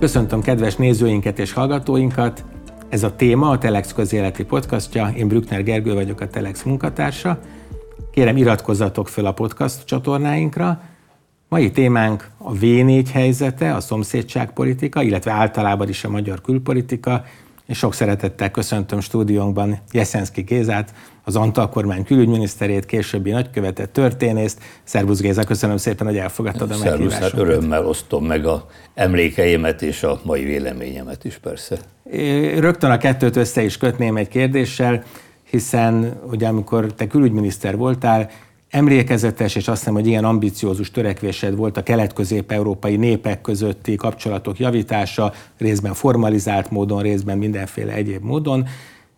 Köszöntöm kedves nézőinket és hallgatóinkat. Ez a téma a Telex közéleti podcastja. Én Brückner Gergő vagyok, a Telex munkatársa. Kérem, iratkozzatok fel a podcast csatornáinkra. Mai témánk a V4 helyzete, a szomszédságpolitika, illetve általában is a magyar külpolitika, és sok szeretettel köszöntöm stúdiónkban Jeszenszki Gézát, az Antal kormány külügyminiszterét, későbbi nagykövetet, történészt. Szervusz Géza, köszönöm szépen, hogy elfogadtad a. Szervusz, hát örömmel osztom meg a emlékeimet és a mai véleményemet is persze. Rögtön a kettőt össze is kötném egy kérdéssel, hiszen ugye amikor te külügyminiszter voltál, emlékezetes, és azt hiszem, hogy ilyen ambiciózus törekvésed volt a kelet-közép-európai népek közötti kapcsolatok javítása, részben formalizált módon, részben mindenféle egyéb módon.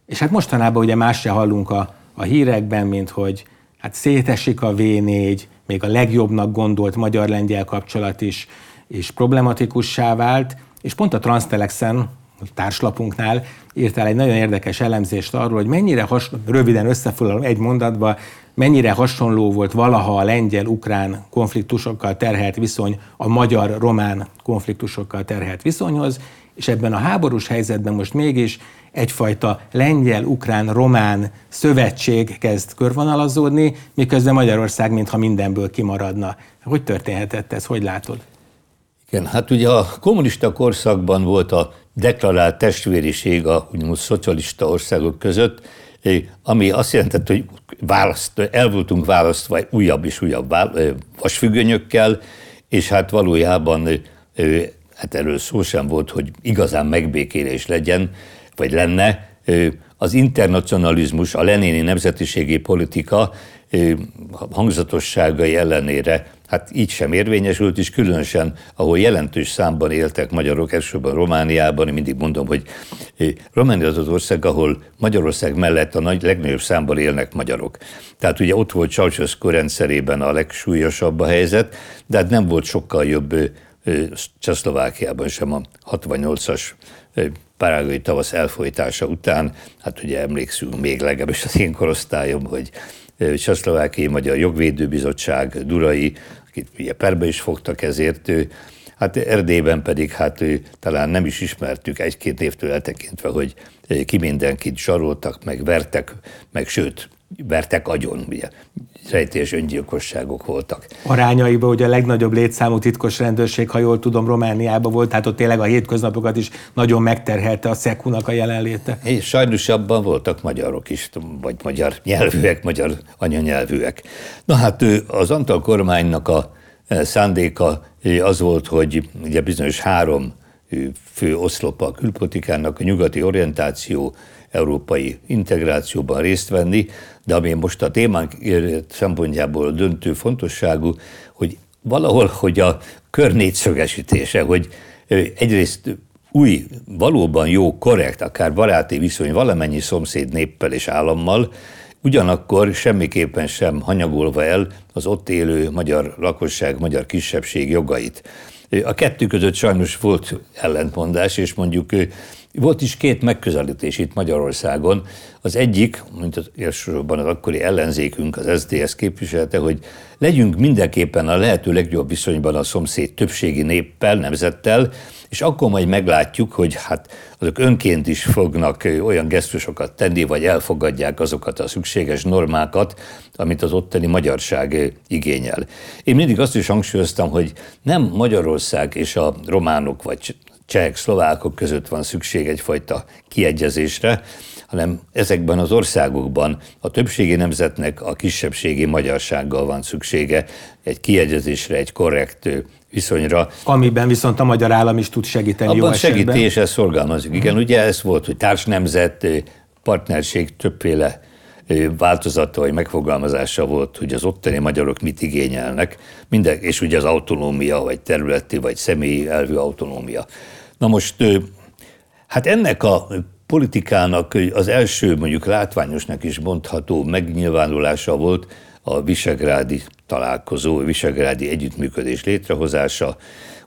És hát mostanában ugye más se hallunk a, a hírekben, mint hogy hát szétesik a V4, még a legjobbnak gondolt magyar-lengyel kapcsolat is, is problematikussá vált, és pont a Transtelexen, társlapunknál írtál egy nagyon érdekes elemzést arról, hogy mennyire has, röviden összefoglalom egy mondatba, mennyire hasonló volt valaha a lengyel-ukrán konfliktusokkal terhelt viszony a magyar-román konfliktusokkal terhelt viszonyhoz, és ebben a háborús helyzetben most mégis egyfajta lengyel-ukrán-román szövetség kezd körvonalazódni, miközben Magyarország mintha mindenből kimaradna. Hogy történhetett ez? Hogy látod? Igen, hát ugye a kommunista korszakban volt a deklarált testvériség a úgymond szocialista országok között, ami azt jelentett, hogy választ, el voltunk választva újabb és újabb vasfüggönyökkel, és hát valójában hát erről szó sem volt, hogy igazán megbékélés legyen, vagy lenne. Az internacionalizmus, a lenéni nemzetiségi politika hangzatosságai ellenére hát így sem érvényesült, és különösen, ahol jelentős számban éltek magyarok, elsősorban Romániában, én mindig mondom, hogy Románia az az ország, ahol Magyarország mellett a nagy, legnagyobb számban élnek magyarok. Tehát ugye ott volt Ceausescu rendszerében a legsúlyosabb a helyzet, de hát nem volt sokkal jobb Csehszlovákiában sem a 68-as parágai tavasz elfolytása után, hát ugye emlékszünk még legalábbis az én korosztályom, hogy Csehszlovákiai Magyar Jogvédőbizottság, Durai, akit ugye perbe is fogtak ezért, ő, hát Erdélyben pedig hát ő, talán nem is ismertük egy-két évtől eltekintve, hogy ki mindenkit zsaroltak, meg vertek, meg sőt, vertek agyon, ugye rejtés öngyilkosságok voltak. Arányaiban ugye a legnagyobb létszámú titkos rendőrség, ha jól tudom, Romániában volt, tehát ott tényleg a hétköznapokat is nagyon megterhelte a szekunak a jelenléte. És sajnos abban voltak magyarok is, vagy magyar nyelvűek, magyar anyanyelvűek. Na hát az Antal kormánynak a szándéka az volt, hogy ugye bizonyos három fő oszlopa a külpolitikának, a nyugati orientáció, európai integrációban részt venni, de ami most a témánk szempontjából döntő fontosságú, hogy valahol, hogy a kör hogy egyrészt új, valóban jó, korrekt, akár baráti viszony valamennyi szomszéd néppel és állammal, ugyanakkor semmiképpen sem hanyagolva el az ott élő magyar lakosság, magyar kisebbség jogait. A kettő között sajnos volt ellentmondás, és mondjuk volt is két megközelítés itt Magyarországon. Az egyik, mint az elsősorban az akkori ellenzékünk, az SZDSZ képviselte, hogy legyünk mindenképpen a lehető legjobb viszonyban a szomszéd többségi néppel, nemzettel, és akkor majd meglátjuk, hogy hát azok önként is fognak olyan gesztusokat tenni, vagy elfogadják azokat a szükséges normákat, amit az ottani magyarság igényel. Én mindig azt is hangsúlyoztam, hogy nem Magyarország és a románok vagy csehek, szlovákok között van szükség egyfajta kiegyezésre, hanem ezekben az országokban a többségi nemzetnek a kisebbségi magyarsággal van szüksége egy kiegyezésre, egy korrekt viszonyra. Amiben viszont a magyar állam is tud segíteni Abban jó segíti, és ez szorgalmazik. Igen, ugye ez volt, hogy társnemzet, partnerség többféle változata vagy megfogalmazása volt, hogy az ottani magyarok mit igényelnek, minden, és ugye az autonómia, vagy területi, vagy személyi elvű autonómia. Na most, hát ennek a politikának az első, mondjuk látványosnak is mondható megnyilvánulása volt a Visegrádi találkozó, a Visegrádi együttműködés létrehozása,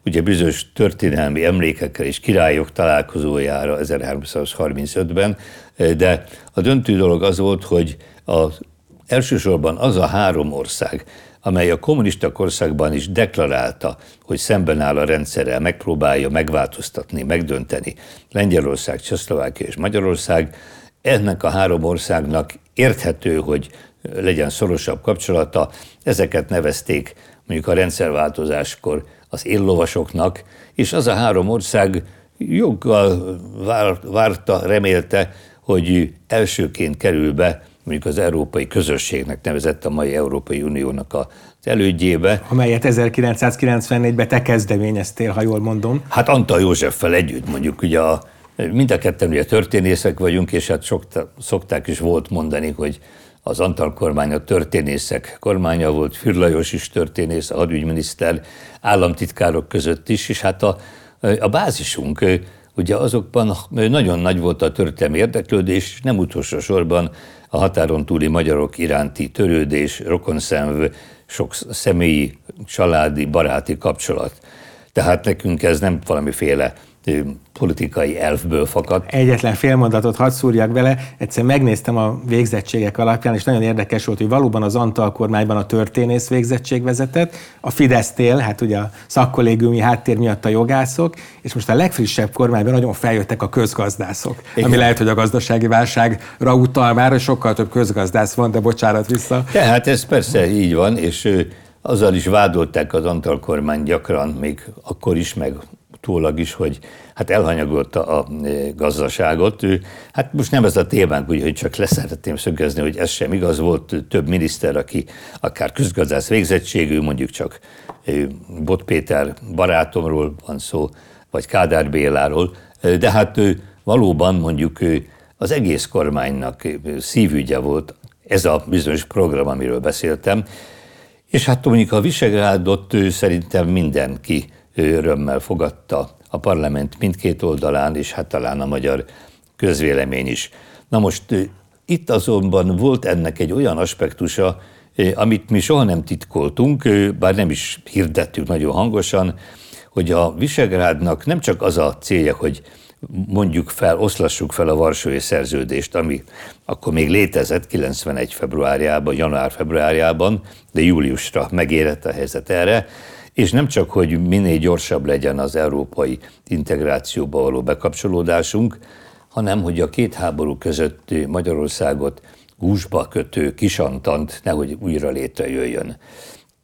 ugye bizonyos történelmi emlékekkel és királyok találkozójára 1335-ben, de a döntő dolog az volt, hogy az elsősorban az a három ország, amely a kommunista korszakban is deklarálta, hogy szemben áll a rendszerrel, megpróbálja megváltoztatni, megdönteni Lengyelország, Csehszlovákia és Magyarország, ennek a három országnak érthető, hogy legyen szorosabb kapcsolata. Ezeket nevezték mondjuk a rendszerváltozáskor az éllovasoknak, és az a három ország joggal várta, remélte, hogy elsőként kerül be mondjuk az európai közösségnek nevezett a mai Európai Uniónak az elődjébe. Amelyet 1994-ben te kezdeményeztél, ha jól mondom. Hát Antal Józseffel együtt mondjuk ugye a, mind a ketten ugye történészek vagyunk, és hát sokta, szokták is volt mondani, hogy az Antal kormány a történészek kormánya volt, Fürlajos is történész, a hadügyminiszter, államtitkárok között is, és hát a, a bázisunk ugye azokban nagyon nagy volt a történelmi érdeklődés, és nem utolsó sorban a határon túli magyarok iránti törődés, rokonszenv, sok személyi, családi, baráti kapcsolat. Tehát nekünk ez nem valamiféle politikai elfből fakadt. Egyetlen félmondatot hadd szúrjak bele, egyszer megnéztem a végzettségek alapján, és nagyon érdekes volt, hogy valóban az Antal kormányban a történész végzettség vezetett, a Fidesztél, hát ugye a szakkollégiumi háttér miatt a jogászok, és most a legfrissebb kormányban nagyon feljöttek a közgazdászok, Igen. ami lehet, hogy a gazdasági válságra utal már, hogy sokkal több közgazdász van, de bocsánat vissza. Tehát ez persze így van, és azzal is vádolták az Antal kormány gyakran, még akkor is, meg utólag is, hogy hát elhanyagolta a e, gazdaságot. Ő, hát most nem ez a témánk, úgyhogy csak leszeretném szögezni, hogy ez sem igaz. Volt több miniszter, aki akár közgazdász végzettségű, mondjuk csak e, Bot Péter barátomról van szó, vagy Kádár Béláról, e, de hát ő valóban mondjuk ő az egész kormánynak szívügye volt ez a bizonyos program, amiről beszéltem, és hát mondjuk a Visegrádot szerintem mindenki örömmel fogadta a parlament mindkét oldalán, és hát talán a magyar közvélemény is. Na most itt azonban volt ennek egy olyan aspektusa, amit mi soha nem titkoltunk, bár nem is hirdettük nagyon hangosan, hogy a Visegrádnak nem csak az a célja, hogy mondjuk fel, oszlassuk fel a Varsói szerződést, ami akkor még létezett 91 februárjában, január-februárjában, de júliusra megérett a helyzet erre, és nem csak, hogy minél gyorsabb legyen az európai integrációba való bekapcsolódásunk, hanem hogy a két háború között Magyarországot gúzsba kötő kisantant nehogy újra létrejöjjön.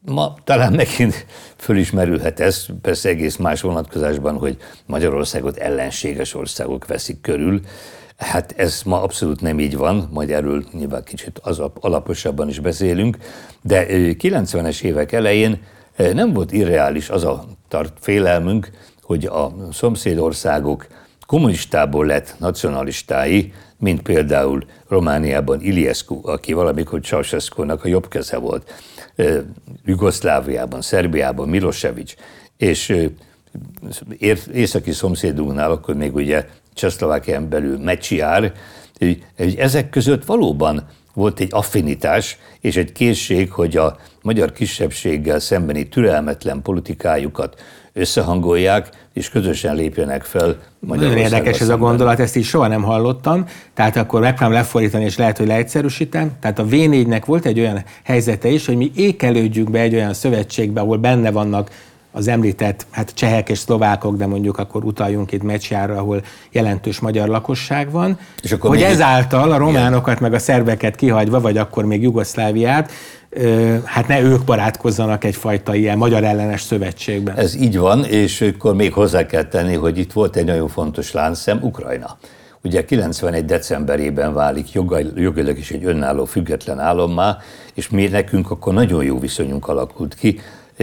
Ma talán megint fölismerülhet ez, persze egész más vonatkozásban, hogy Magyarországot ellenséges országok veszik körül. Hát ez ma abszolút nem így van, majd erről nyilván kicsit az alaposabban is beszélünk, de 90-es évek elején nem volt irreális az a tart félelmünk, hogy a szomszédországok kommunistából lett nacionalistái, mint például Romániában Iliescu, aki valamikor Ceausescu-nak a jobb keze volt, Jugoszláviában, Szerbiában Milosevic, és északi szomszédunknál akkor még ugye Csehszlovákián belül Mecsiár, ezek között valóban volt egy affinitás és egy készség, hogy a magyar kisebbséggel szembeni türelmetlen politikájukat összehangolják, és közösen lépjenek fel Nagyon érdekes ez a gondolat, ezt így soha nem hallottam, tehát akkor megpróbálom lefordítani, és lehet, hogy leegyszerűsítem. Tehát a V4-nek volt egy olyan helyzete is, hogy mi ékelődjünk be egy olyan szövetségbe, ahol benne vannak az említett hát csehek és szlovákok, de mondjuk akkor utaljunk itt Mecsiára, ahol jelentős magyar lakosság van, és akkor hogy ezáltal a románokat meg a szerbeket kihagyva, vagy akkor még Jugoszláviát, hát ne ők barátkozzanak egyfajta ilyen magyar ellenes szövetségben. Ez így van, és akkor még hozzá kell tenni, hogy itt volt egy nagyon fontos láncszem, Ukrajna. Ugye 91. decemberében válik jogilag is egy önálló, független álommá, és mi nekünk akkor nagyon jó viszonyunk alakult ki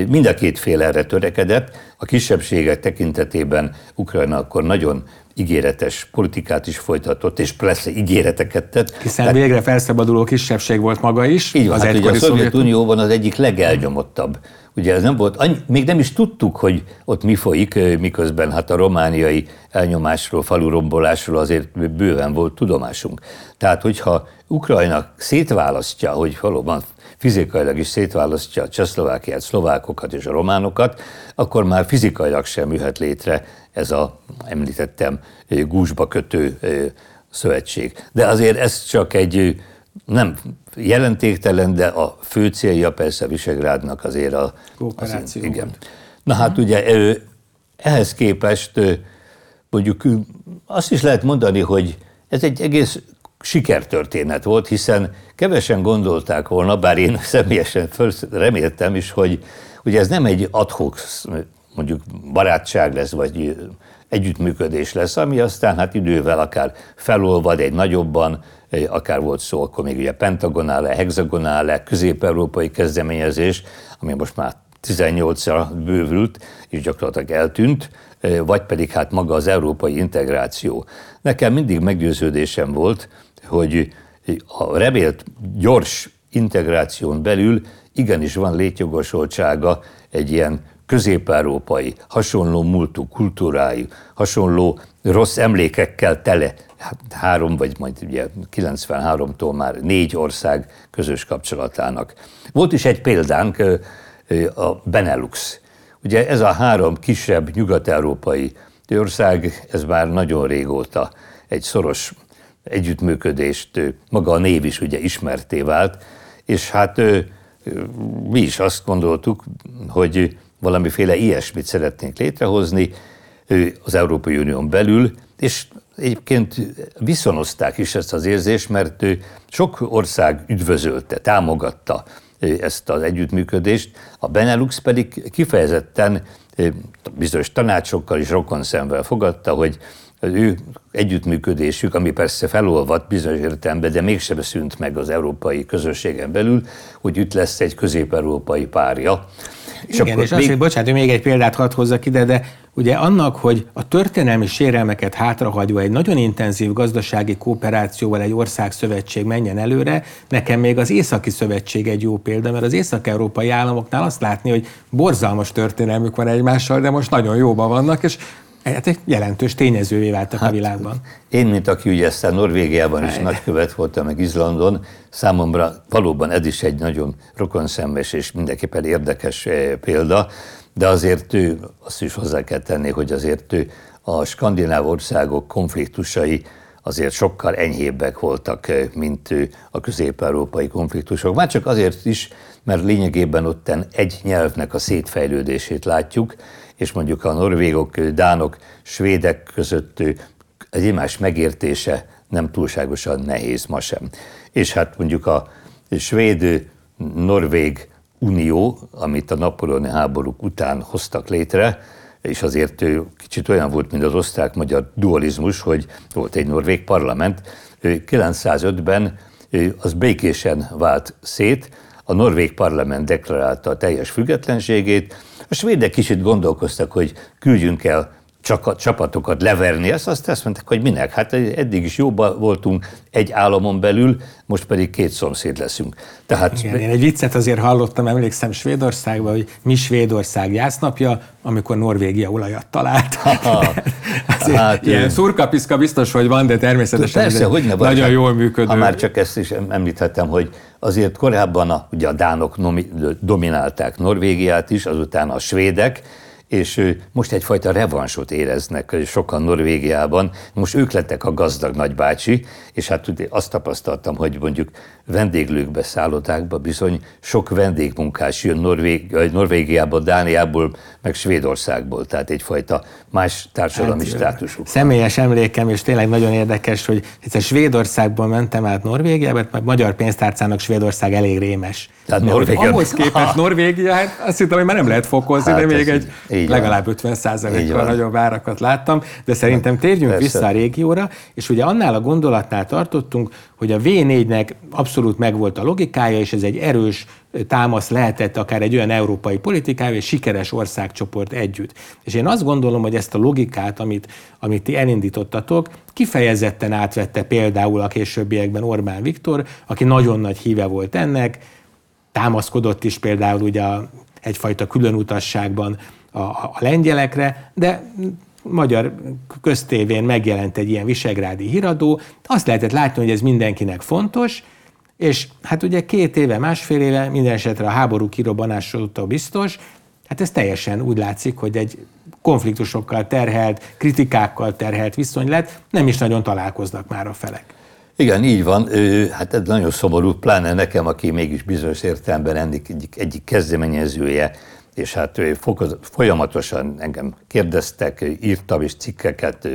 Mind a két fél erre törekedett. A kisebbségek tekintetében Ukrajna akkor nagyon ígéretes politikát is folytatott, és persze ígéreteket tett. Hiszen Tehát, végre felszabaduló kisebbség volt maga is. Így van, az hát ugye a Szovjetunióban az egyik legelnyomottabb. Ugye ez nem volt, annyi, még nem is tudtuk, hogy ott mi folyik, miközben hát a romániai elnyomásról, falurombolásról azért bőven volt tudomásunk. Tehát, hogyha Ukrajna szétválasztja, hogy valóban fizikailag is szétválasztja a Csehszlovákiát, szlovákokat és a románokat, akkor már fizikailag sem jöhet létre ez a, említettem, gúzsba kötő szövetség. De azért ez csak egy nem jelentéktelen, de a fő célja persze Visegrádnak azért a... Kooperáció. Az, igen. Na hát ugye ehhez képest mondjuk azt is lehet mondani, hogy ez egy egész sikertörténet volt, hiszen kevesen gondolták volna, bár én személyesen reméltem is, hogy ugye ez nem egy adhok mondjuk barátság lesz, vagy együttműködés lesz, ami aztán hát idővel akár felolvad egy nagyobban, akár volt szó, akkor még ugye pentagonále, hexagonále, közép-európai kezdeményezés, ami most már 18-ra bővült, és gyakorlatilag eltűnt, vagy pedig hát maga az európai integráció. Nekem mindig meggyőződésem volt, hogy a remélt gyors integráción belül igenis van létjogosultsága egy ilyen közép-európai, hasonló múltú kultúrájú, hasonló rossz emlékekkel tele, három vagy majd ugye 93-tól már négy ország közös kapcsolatának. Volt is egy példánk, a Benelux. Ugye ez a három kisebb nyugat-európai ország, ez már nagyon régóta egy szoros együttműködést, maga a név is ugye ismerté vált, és hát mi is azt gondoltuk, hogy valamiféle ilyesmit szeretnénk létrehozni az Európai Unión belül, és egyébként viszonozták is ezt az érzést, mert sok ország üdvözölte, támogatta ezt az együttműködést, a Benelux pedig kifejezetten bizonyos tanácsokkal és rokonszemvel fogadta, hogy az ő együttműködésük, ami persze felolvadt bizonyos értelemben, de mégsem szűnt meg az európai közösségen belül, hogy itt lesz egy közép-európai párja. És Igen, és még... azt, hogy bocsánat, még egy példát hadd hozzak ide, de ugye annak, hogy a történelmi sérelmeket hátrahagyva egy nagyon intenzív gazdasági kooperációval egy ország szövetség menjen előre, nekem még az Északi Szövetség egy jó példa, mert az észak-európai államoknál azt látni, hogy borzalmas történelmük van egymással, de most nagyon jóban vannak, és hát egy jelentős tényezővé váltak hát, a világban. Én, mint aki ugye aztán Norvégiában is nagykövet voltam, meg Izlandon, számomra valóban ez is egy nagyon rokonszenves és mindenképpen érdekes eh, példa, de azért ő, azt is hozzá kell tenni, hogy azért ő a skandináv országok konfliktusai azért sokkal enyhébbek voltak, eh, mint a közép-európai konfliktusok. Már csak azért is, mert lényegében otten egy nyelvnek a szétfejlődését látjuk, és mondjuk a norvégok, dánok, svédek között egy egymás megértése nem túlságosan nehéz ma sem. És hát mondjuk a svéd-norvég unió, amit a napoleoni háborúk után hoztak létre, és azért kicsit olyan volt, mint az osztrák-magyar dualizmus, hogy volt egy norvég parlament. 905-ben az békésen vált szét, a norvég parlament deklarálta a teljes függetlenségét, a svédek kicsit gondolkoztak, hogy küldjünk el csak csapatokat leverni, ezt azt, azt mondták, hogy minek? Hát eddig is jobban voltunk egy államon belül, most pedig két szomszéd leszünk. Tehát... Igen, én egy viccet azért hallottam, emlékszem Svédországban, hogy mi Svédország jásznapja, amikor Norvégia olajat talált. hát, ilyen szurkapiszka biztos, hogy van, de természetesen persze, hogy ne nagyon hát, jól működő. Ha már csak ezt is említhettem, hogy azért korábban a, ugye a dánok nomi, dominálták Norvégiát is, azután a svédek, és most egyfajta revansot éreznek sokan Norvégiában. Most ők lettek a gazdag nagybácsi, és hát azt tapasztaltam, hogy mondjuk vendéglőkbe, szállodákba bizony sok vendégmunkás jön Norvég, Norvégiából, Dániából, meg Svédországból, tehát egyfajta más társadalmi hát, státusuk. Személyes emlékem, és tényleg nagyon érdekes, hogy egyszer Svédországból mentem át Norvégiába, mert magyar pénztárcának Svédország elég rémes. Tehát Norvégia... Ahhoz képest Norvégia, hát azt hittem, hogy már nem lehet fokozni, hát de még egy legalább 50% kal nagyobb árakat láttam, de szerintem térjünk Persze. vissza a régióra, és ugye annál a gondolatnál tartottunk, hogy a V4-nek abszolút megvolt a logikája, és ez egy erős támasz lehetett akár egy olyan európai politikája, és sikeres országcsoport együtt. És én azt gondolom, hogy ezt a logikát, amit, amit ti elindítottatok, kifejezetten átvette például a későbbiekben Orbán Viktor, aki nagyon nagy híve volt ennek, támaszkodott is például ugye a, egyfajta különutasságban a, a lengyelekre, de magyar köztévén megjelent egy ilyen visegrádi híradó, azt lehetett látni, hogy ez mindenkinek fontos, és hát ugye két éve, másfél éve, minden esetre a háború kirobbanása óta biztos, hát ez teljesen úgy látszik, hogy egy konfliktusokkal terhelt, kritikákkal terhelt viszony lett, nem is nagyon találkoznak már a felek. Igen, így van. Hát ez nagyon szomorú, pláne nekem, aki mégis bizonyos értelemben ennek egyik, egyik kezdeményezője, és hát folyamatosan engem kérdeztek, írtam is cikkeket,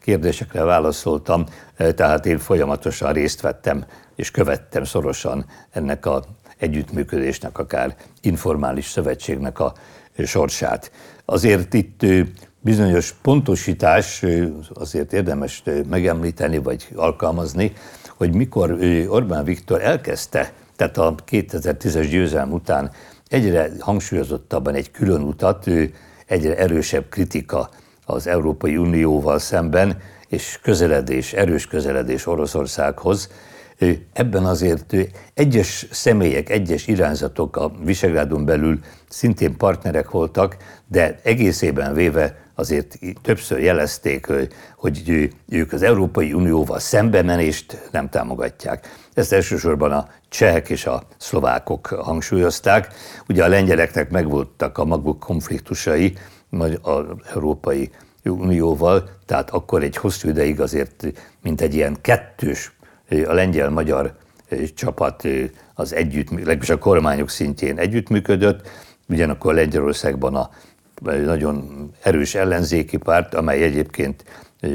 kérdésekre válaszoltam, tehát én folyamatosan részt vettem és követtem szorosan ennek a együttműködésnek, akár informális szövetségnek a sorsát. Azért itt bizonyos pontosítás azért érdemes megemlíteni vagy alkalmazni, hogy mikor Orbán Viktor elkezdte, tehát a 2010-es győzelm után egyre hangsúlyozottabban egy külön utat, egyre erősebb kritika az Európai Unióval szemben, és közeledés, erős közeledés Oroszországhoz, Ebben azért egyes személyek, egyes irányzatok a Visegrádon belül szintén partnerek voltak, de egészében véve azért többször jelezték, hogy ők az Európai Unióval szembemenést nem támogatják. Ezt elsősorban a csehek és a szlovákok hangsúlyozták. Ugye a lengyeleknek megvoltak a maguk konfliktusai az Európai Unióval, tehát akkor egy hosszú ideig azért, mint egy ilyen kettős a lengyel-magyar csapat az együtt, legalábbis a kormányok szintjén együttműködött, ugyanakkor Lengyelországban a nagyon erős ellenzéki párt, amely egyébként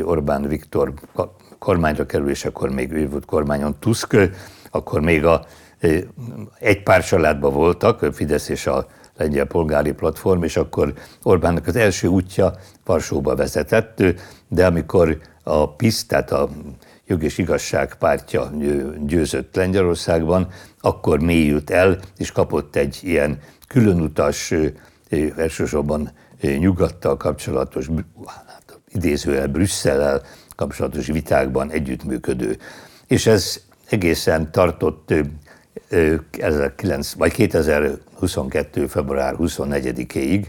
Orbán Viktor kormányra kerülésekor még ő volt kormányon Tusk, akkor még a, egy pár családban voltak, Fidesz és a lengyel polgári platform, és akkor Orbánnak az első útja Varsóba vezetett, de amikor a PISZ, tehát a jog és igazság pártja győzött Lengyelországban, akkor mélyült el, és kapott egy ilyen különutas, elsősorban nyugattal kapcsolatos, hát idézővel Brüsszellel kapcsolatos vitákban együttműködő. És ez egészen tartott 2009, vagy 2022. február 24-ig,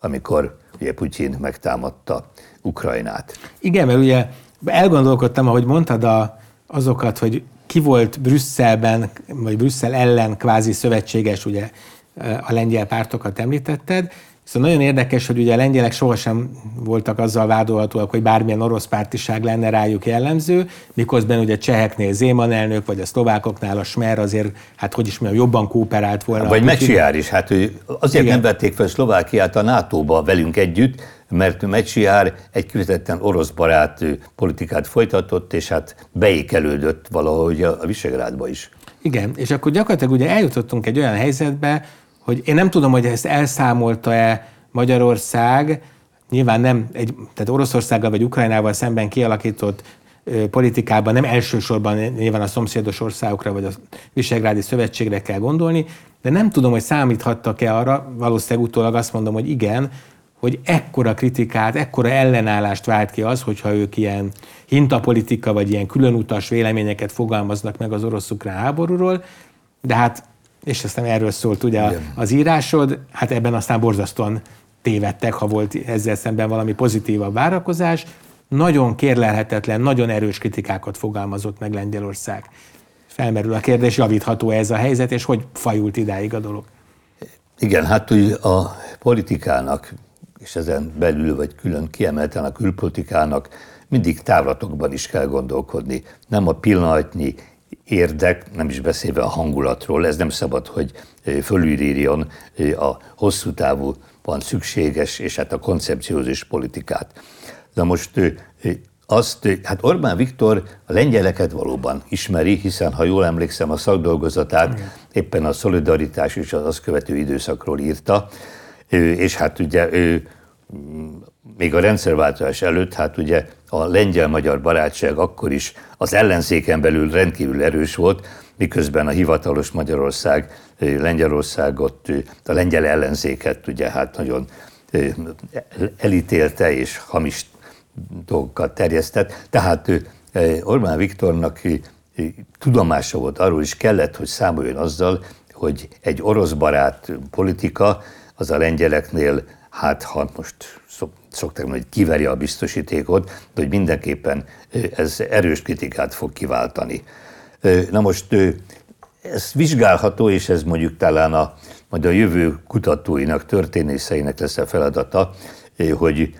amikor ugye Putyin megtámadta Ukrajnát. Igen, mert ugye elgondolkodtam, ahogy mondtad a, azokat, hogy ki volt Brüsszelben, vagy Brüsszel ellen kvázi szövetséges, ugye a lengyel pártokat említetted, Viszont nagyon érdekes, hogy ugye a lengyelek sohasem voltak azzal vádolhatóak, hogy bármilyen orosz pártiság lenne rájuk jellemző, miközben ugye cseheknél Zéman elnök, vagy a szlovákoknál a Smer azért, hát hogy is mondjam, jobban kooperált volna. Vagy Mecsiár is, hát azért Igen. nem vették fel Szlovákiát a NATO-ba velünk együtt, mert Mecsiár egy kifejezetten orosz barát politikát folytatott, és hát beékelődött valahogy a Visegrádba is. Igen, és akkor gyakorlatilag ugye eljutottunk egy olyan helyzetbe, hogy én nem tudom, hogy ezt elszámolta-e Magyarország, nyilván nem, egy, tehát Oroszországgal vagy Ukrajnával szemben kialakított politikában nem elsősorban nyilván a szomszédos országokra vagy a Visegrádi Szövetségre kell gondolni, de nem tudom, hogy számíthattak-e arra, valószínűleg utólag azt mondom, hogy igen, hogy ekkora kritikát, ekkora ellenállást vált ki az, hogyha ők ilyen hintapolitika vagy ilyen különutas véleményeket fogalmaznak meg az orosz-ukrán háborúról, de hát, és aztán erről szólt ugye Igen. az írásod, hát ebben aztán borzasztóan tévedtek, ha volt ezzel szemben valami pozitívabb várakozás. Nagyon kérlelhetetlen, nagyon erős kritikákat fogalmazott meg Lengyelország. Felmerül a kérdés, javítható ez a helyzet, és hogy fajult idáig a dolog? Igen, hát úgy a politikának és ezen belül vagy külön kiemelten a külpolitikának mindig távlatokban is kell gondolkodni. Nem a pillanatnyi érdek, nem is beszélve a hangulatról, ez nem szabad, hogy fölülírjon a hosszú távú van szükséges, és hát a koncepciózis politikát. Na most azt, hát Orbán Viktor a lengyeleket valóban ismeri, hiszen ha jól emlékszem, a szakdolgozatát éppen a szolidaritás és az azt követő időszakról írta, és hát ugye ő még a rendszerváltás előtt, hát ugye a lengyel-magyar barátság akkor is az ellenzéken belül rendkívül erős volt, miközben a hivatalos Magyarország Lengyelországot, a lengyel ellenzéket ugye hát nagyon elítélte és hamis dolgokat terjesztett. Tehát Orbán Viktornak tudomása volt, arról is kellett, hogy számoljon azzal, hogy egy orosz barát politika az a lengyeleknél hát ha most szokták mondani, hogy kiverje a biztosítékot, de hogy mindenképpen ez erős kritikát fog kiváltani. Na most ez vizsgálható, és ez mondjuk talán a, majd a jövő kutatóinak, történészeinek lesz a feladata, hogy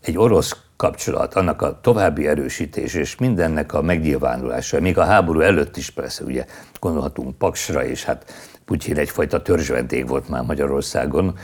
egy orosz kapcsolat, annak a további erősítés és mindennek a megnyilvánulása, még a háború előtt is persze, ugye gondolhatunk Paksra, és hát Putyin egyfajta törzsvendég volt már Magyarországon,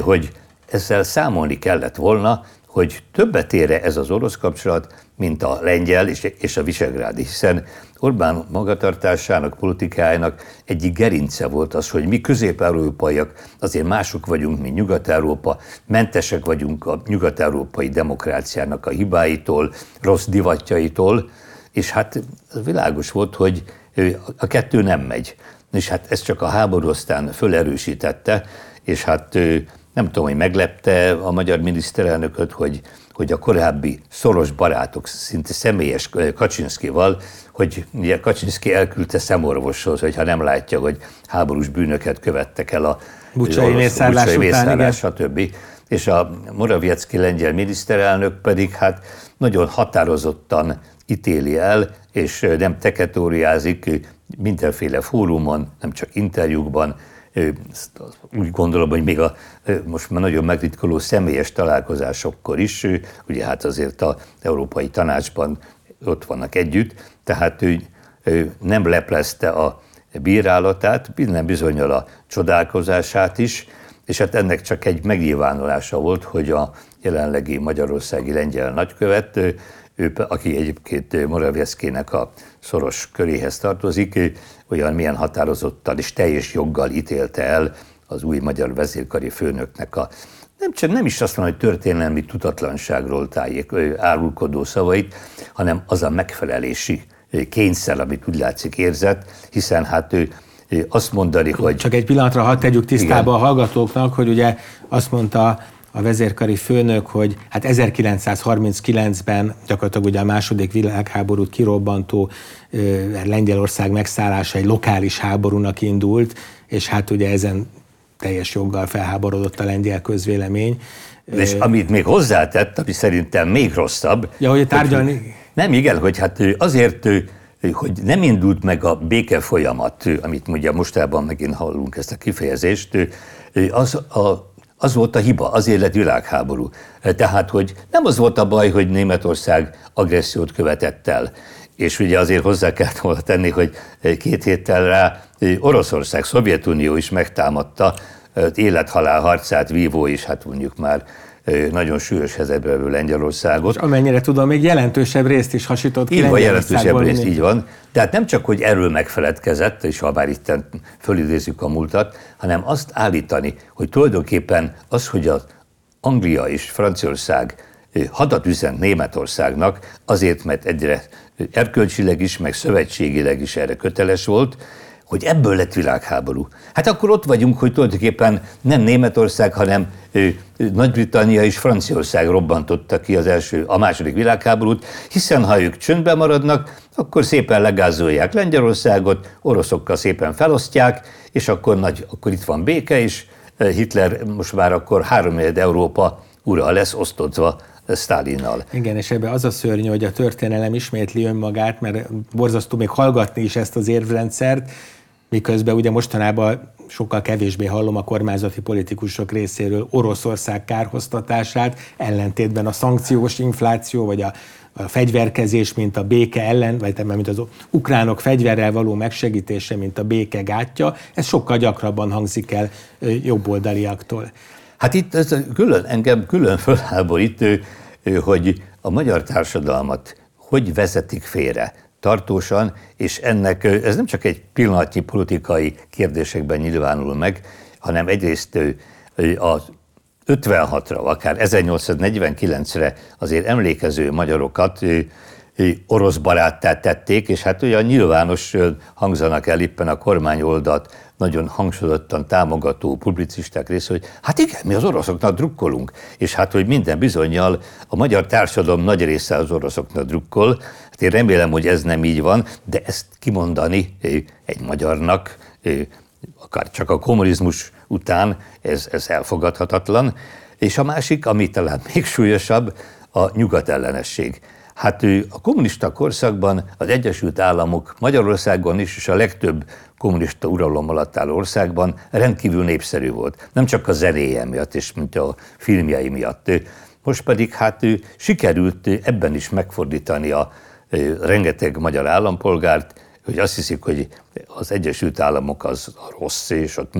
hogy ezzel számolni kellett volna, hogy többet ére ez az orosz kapcsolat, mint a lengyel és a visegrádi, hiszen Orbán magatartásának, politikájának egyik gerince volt az, hogy mi közép-európaiak azért mások vagyunk, mint Nyugat-Európa, mentesek vagyunk a nyugat-európai demokráciának a hibáitól, rossz divatjaitól, és hát világos volt, hogy a kettő nem megy. És hát ez csak a háború aztán fölerősítette, és hát nem tudom, hogy meglepte a magyar miniszterelnököt, hogy, hogy a korábbi szoros barátok, szinte személyes Kaczynszkival, hogy ugye Kaczynszki elküldte szemorvoshoz, hogyha nem látja, hogy háborús bűnöket követtek el a Bucsai mészárlás után, igen. stb. És a Moraviecki lengyel miniszterelnök pedig hát nagyon határozottan ítéli el, és nem teketóriázik mindenféle fórumon, nem csak interjúkban, úgy gondolom, hogy még a most már nagyon megritkoló személyes találkozásokkor is, ugye hát azért a Európai Tanácsban ott vannak együtt, tehát ő, ő nem leplezte a bírálatát, minden bizonyal a csodálkozását is, és hát ennek csak egy megnyilvánulása volt, hogy a jelenlegi magyarországi lengyel nagykövet, ő, aki egyébként Moravieszkének a szoros köréhez tartozik, olyan milyen határozottan és teljes joggal ítélte el az új magyar vezérkari főnöknek a nem csak nem is azt mondom, hogy történelmi tudatlanságról tájék, árulkodó szavait, hanem az a megfelelési kényszer, amit úgy látszik érzett, hiszen hát ő azt mondani, hogy... Csak egy pillanatra hadd tegyük tisztába igen. a hallgatóknak, hogy ugye azt mondta a vezérkari főnök, hogy hát 1939-ben gyakorlatilag ugye a második világháborút kirobbantó Lengyelország megszállása egy lokális háborúnak indult, és hát ugye ezen teljes joggal felháborodott a lengyel közvélemény. És amit még hozzátett, ami szerintem még rosszabb. Ja, hogy tárgyalni... nem, igen, hogy hát azért hogy nem indult meg a béke folyamat, amit ugye mostában megint hallunk ezt a kifejezést, az a az volt a hiba, azért lett világháború. Tehát, hogy nem az volt a baj, hogy Németország agressziót követett el, és ugye azért hozzá kellett volna tenni, hogy két héttel rá Oroszország, Szovjetunió is megtámadta élethalál harcát vívó is, hát mondjuk már nagyon súlyos helyzetbe levő Lengyelországot. És amennyire tudom, még jelentősebb részt is hasított ki Így van, jelentősebb részt, így van. Tehát nem csak, hogy erről megfeledkezett, és ha bár itt fölidézzük a múltat, hanem azt állítani, hogy tulajdonképpen az, hogy az Anglia és Franciaország hadat üzent Németországnak, azért, mert egyre erkölcsileg is, meg szövetségileg is erre köteles volt, hogy ebből lett világháború. Hát akkor ott vagyunk, hogy tulajdonképpen nem Németország, hanem Nagy-Britannia és Franciaország robbantotta ki az első, a második világháborút, hiszen ha ők csöndben maradnak, akkor szépen legázolják Lengyelországot, oroszokkal szépen felosztják, és akkor, nagy, akkor itt van béke, és Hitler most már akkor három Európa ura lesz osztozva Stalinnal. Igen, és ebbe az a szörnyű, hogy a történelem ismétli önmagát, mert borzasztó még hallgatni is ezt az érvrendszert, miközben ugye mostanában sokkal kevésbé hallom a kormányzati politikusok részéről Oroszország kárhoztatását, ellentétben a szankciós infláció, vagy a, a fegyverkezés, mint a béke ellen, vagy mint az ukránok fegyverrel való megsegítése, mint a béke gátja, ez sokkal gyakrabban hangzik el jobboldaliaktól. Hát itt ez külön, engem külön fölháborít, hogy a magyar társadalmat hogy vezetik félre tartósan, és ennek ez nem csak egy pillanatnyi politikai kérdésekben nyilvánul meg, hanem egyrészt az 56-ra, akár 1849-re azért emlékező magyarokat orosz baráttá tették, és hát olyan nyilvános hangzanak el éppen a kormány oldalt nagyon hangsúlyozottan támogató publicisták része, hogy hát igen, mi az oroszoknak drukkolunk, és hát, hogy minden bizonyal a magyar társadalom nagy része az oroszoknak drukkol, hát én remélem, hogy ez nem így van, de ezt kimondani egy magyarnak, akár csak a kommunizmus után, ez, ez elfogadhatatlan. És a másik, ami talán még súlyosabb, a nyugat ellenesség. Hát ő a kommunista korszakban az Egyesült Államok Magyarországon is, és a legtöbb kommunista uralom alatt álló országban rendkívül népszerű volt. Nem csak a zenéje miatt, és mint a filmjei miatt. most pedig hát ő sikerült ebben is megfordítani a rengeteg magyar állampolgárt, hogy azt hiszik, hogy az Egyesült Államok az rossz, és ott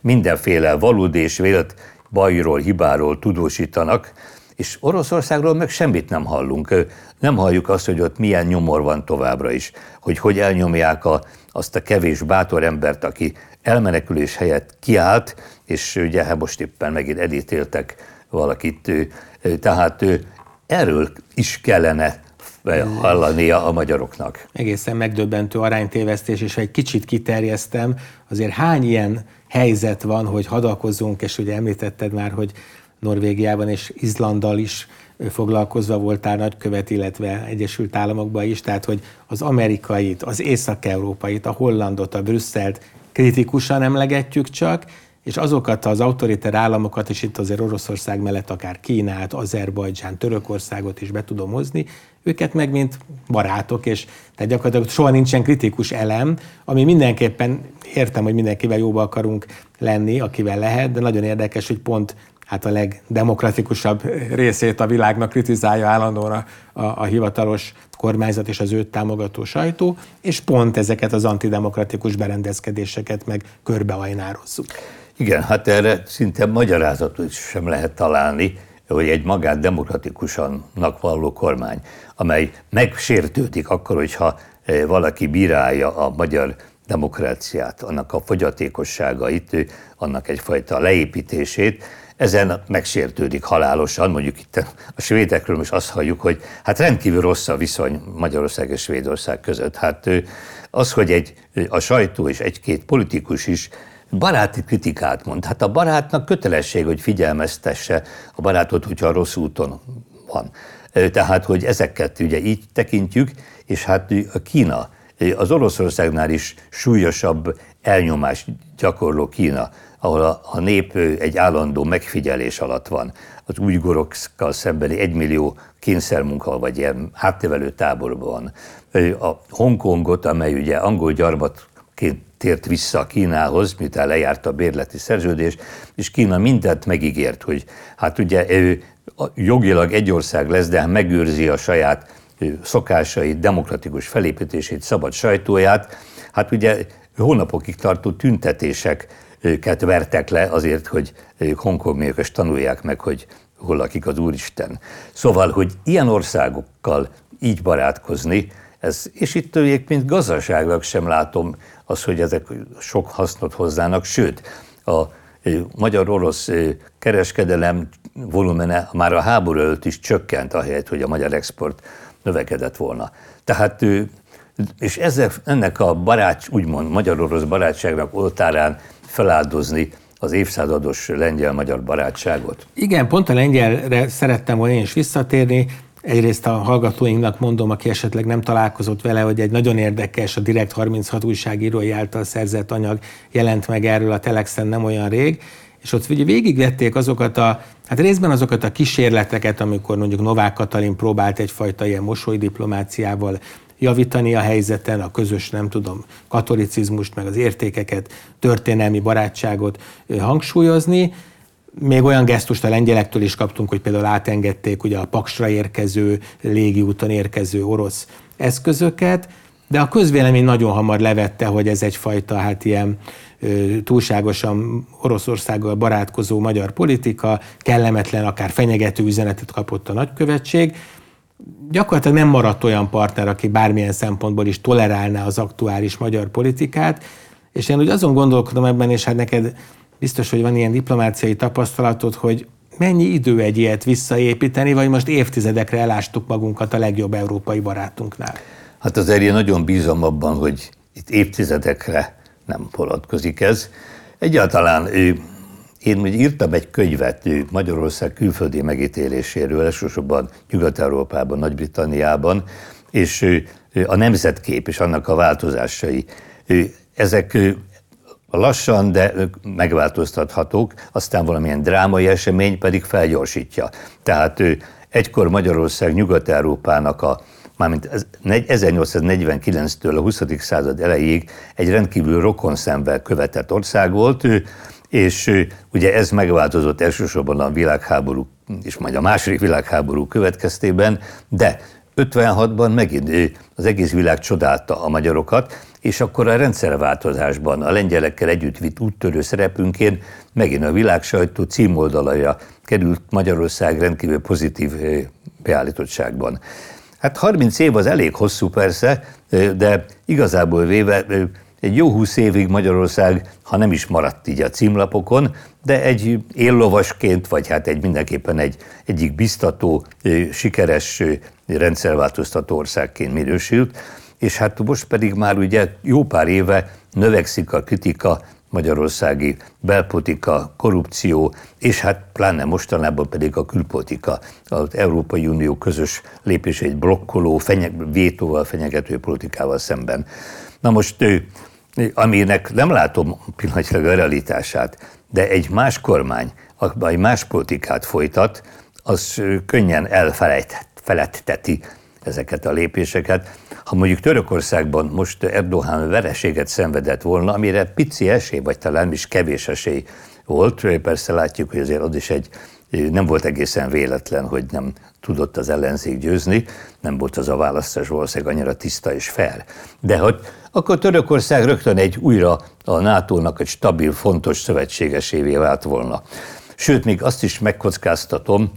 mindenféle valódi és vélt bajról, hibáról tudósítanak, és Oroszországról meg semmit nem hallunk. Nem halljuk azt, hogy ott milyen nyomor van továbbra is, hogy hogy elnyomják a, azt a kevés bátor embert, aki elmenekülés helyett kiállt, és ugye hát most éppen megint elítéltek valakit. Tehát erről is kellene hallania a magyaroknak. Egészen megdöbbentő aránytévesztés, és ha egy kicsit kiterjesztem, azért hány ilyen helyzet van, hogy hadakozunk, és ugye említetted már, hogy Norvégiában és Izlanddal is foglalkozva voltál nagykövet, illetve Egyesült Államokban is, tehát hogy az amerikait, az észak-európait, a hollandot, a Brüsszelt kritikusan emlegetjük csak, és azokat az autoriter államokat, és itt azért Oroszország mellett akár Kínát, Azerbajdzsán, Törökországot is be tudom hozni, őket meg mint barátok, és tehát gyakorlatilag soha nincsen kritikus elem, ami mindenképpen értem, hogy mindenkivel jóba akarunk lenni, akivel lehet, de nagyon érdekes, hogy pont hát a legdemokratikusabb részét a világnak kritizálja állandóan a, a, a hivatalos kormányzat és az őt támogató sajtó, és pont ezeket az antidemokratikus berendezkedéseket meg körbeajnározzuk. Igen, hát erre szinte magyarázatot sem lehet találni, hogy egy magát demokratikusannak valló kormány, amely megsértődik akkor, hogyha eh, valaki bírálja a magyar demokráciát, annak a fogyatékosságait, annak egyfajta leépítését, ezen megsértődik halálosan, mondjuk itt a svédekről most azt halljuk, hogy hát rendkívül rossz a viszony Magyarország és Svédország között. Hát az, hogy egy, a sajtó és egy-két politikus is baráti kritikát mond. Hát a barátnak kötelesség, hogy figyelmeztesse a barátot, hogyha rossz úton van. Tehát, hogy ezeket ugye így tekintjük, és hát a Kína, az Oroszországnál is súlyosabb elnyomás gyakorló Kína, ahol a, a nép egy állandó megfigyelés alatt van. Az újgorokkal szembeni egymillió kényszermunka, vagy ilyen háttevelő táborban van. A Hongkongot, amely ugye angol gyarmatként tért vissza Kínához, miután lejárt a bérleti szerződés, és Kína mindent megígért, hogy hát ugye ő jogilag egy ország lesz, de megőrzi a saját szokásait, demokratikus felépítését, szabad sajtóját. Hát ugye hónapokig tartó tüntetéseket vertek le azért, hogy hongkongiak tanulják meg, hogy hol lakik az Úristen. Szóval, hogy ilyen országokkal így barátkozni, ez, és itt mint gazdaságnak sem látom az, hogy ezek sok hasznot hozzának, sőt, a magyar-orosz kereskedelem volumene már a háború előtt is csökkent, ahelyett, hogy a magyar export növekedett volna. Tehát és ezzel, ennek a barát, úgymond magyar-orosz barátságnak oltárán feláldozni az évszázados lengyel-magyar barátságot? Igen, pont a lengyelre szerettem volna én is visszatérni. Egyrészt a hallgatóinknak mondom, aki esetleg nem találkozott vele, hogy egy nagyon érdekes, a Direkt 36 újságírói által szerzett anyag jelent meg erről a Telexen nem olyan rég, és ott ugye végigvették azokat a, hát részben azokat a kísérleteket, amikor mondjuk Novák Katalin próbált egyfajta ilyen mosolydiplomáciával javítani a helyzeten, a közös, nem tudom, katolicizmust, meg az értékeket, történelmi barátságot hangsúlyozni. Még olyan gesztust a lengyelektől is kaptunk, hogy például átengedték ugye a Paksra érkező, légiúton érkező orosz eszközöket, de a közvélemény nagyon hamar levette, hogy ez egyfajta hát ilyen túlságosan Oroszországgal barátkozó magyar politika, kellemetlen, akár fenyegető üzenetet kapott a nagykövetség, gyakorlatilag nem maradt olyan partner, aki bármilyen szempontból is tolerálná az aktuális magyar politikát, és én úgy azon gondolkodom ebben, és hát neked biztos, hogy van ilyen diplomáciai tapasztalatod, hogy mennyi idő egy ilyet visszaépíteni, vagy most évtizedekre elástuk magunkat a legjobb európai barátunknál? Hát azért én nagyon bízom abban, hogy itt évtizedekre nem vonatkozik ez. Egyáltalán én úgy írtam egy könyvet Magyarország külföldi megítéléséről, elsősorban Nyugat-Európában, Nagy-Britanniában, és a nemzetkép és annak a változásai. Ezek lassan, de megváltoztathatók, aztán valamilyen drámai esemény pedig felgyorsítja. Tehát egykor Magyarország Nyugat-Európának a mármint 1849-től a 20. század elejéig egy rendkívül rokonszenvel követett ország volt, és ugye ez megváltozott elsősorban a világháború és majd a második világháború következtében, de 56-ban megint az egész világ csodálta a magyarokat, és akkor a rendszerváltozásban a lengyelekkel együtt vitt úttörő szerepünkén megint a világ sajtó címoldalaja került Magyarország rendkívül pozitív beállítottságban. Hát 30 év az elég hosszú persze, de igazából véve egy jó húsz évig Magyarország, ha nem is maradt így a címlapokon, de egy éllovasként, vagy hát egy mindenképpen egy egyik biztató, sikeres rendszerváltoztató országként minősült, és hát most pedig már ugye jó pár éve növekszik a kritika magyarországi belpolitika, korrupció, és hát pláne mostanában pedig a külpolitika, az Európai Unió közös lépés egy blokkoló, fenyeg, vétóval fenyegető politikával szemben. Na most, aminek nem látom pillanatilag a realitását, de egy más kormány, egy más politikát folytat, az könnyen elfelejteti ezeket a lépéseket. Ha mondjuk Törökországban most Erdogan vereséget szenvedett volna, amire pici esély, vagy talán is kevés esély volt, persze látjuk, hogy azért az is egy nem volt egészen véletlen, hogy nem tudott az ellenzék győzni, nem volt az a választás valószínűleg annyira tiszta és fair. De hogy akkor Törökország rögtön egy újra a NATO-nak egy stabil, fontos szövetségesévé vált volna. Sőt, még azt is megkockáztatom,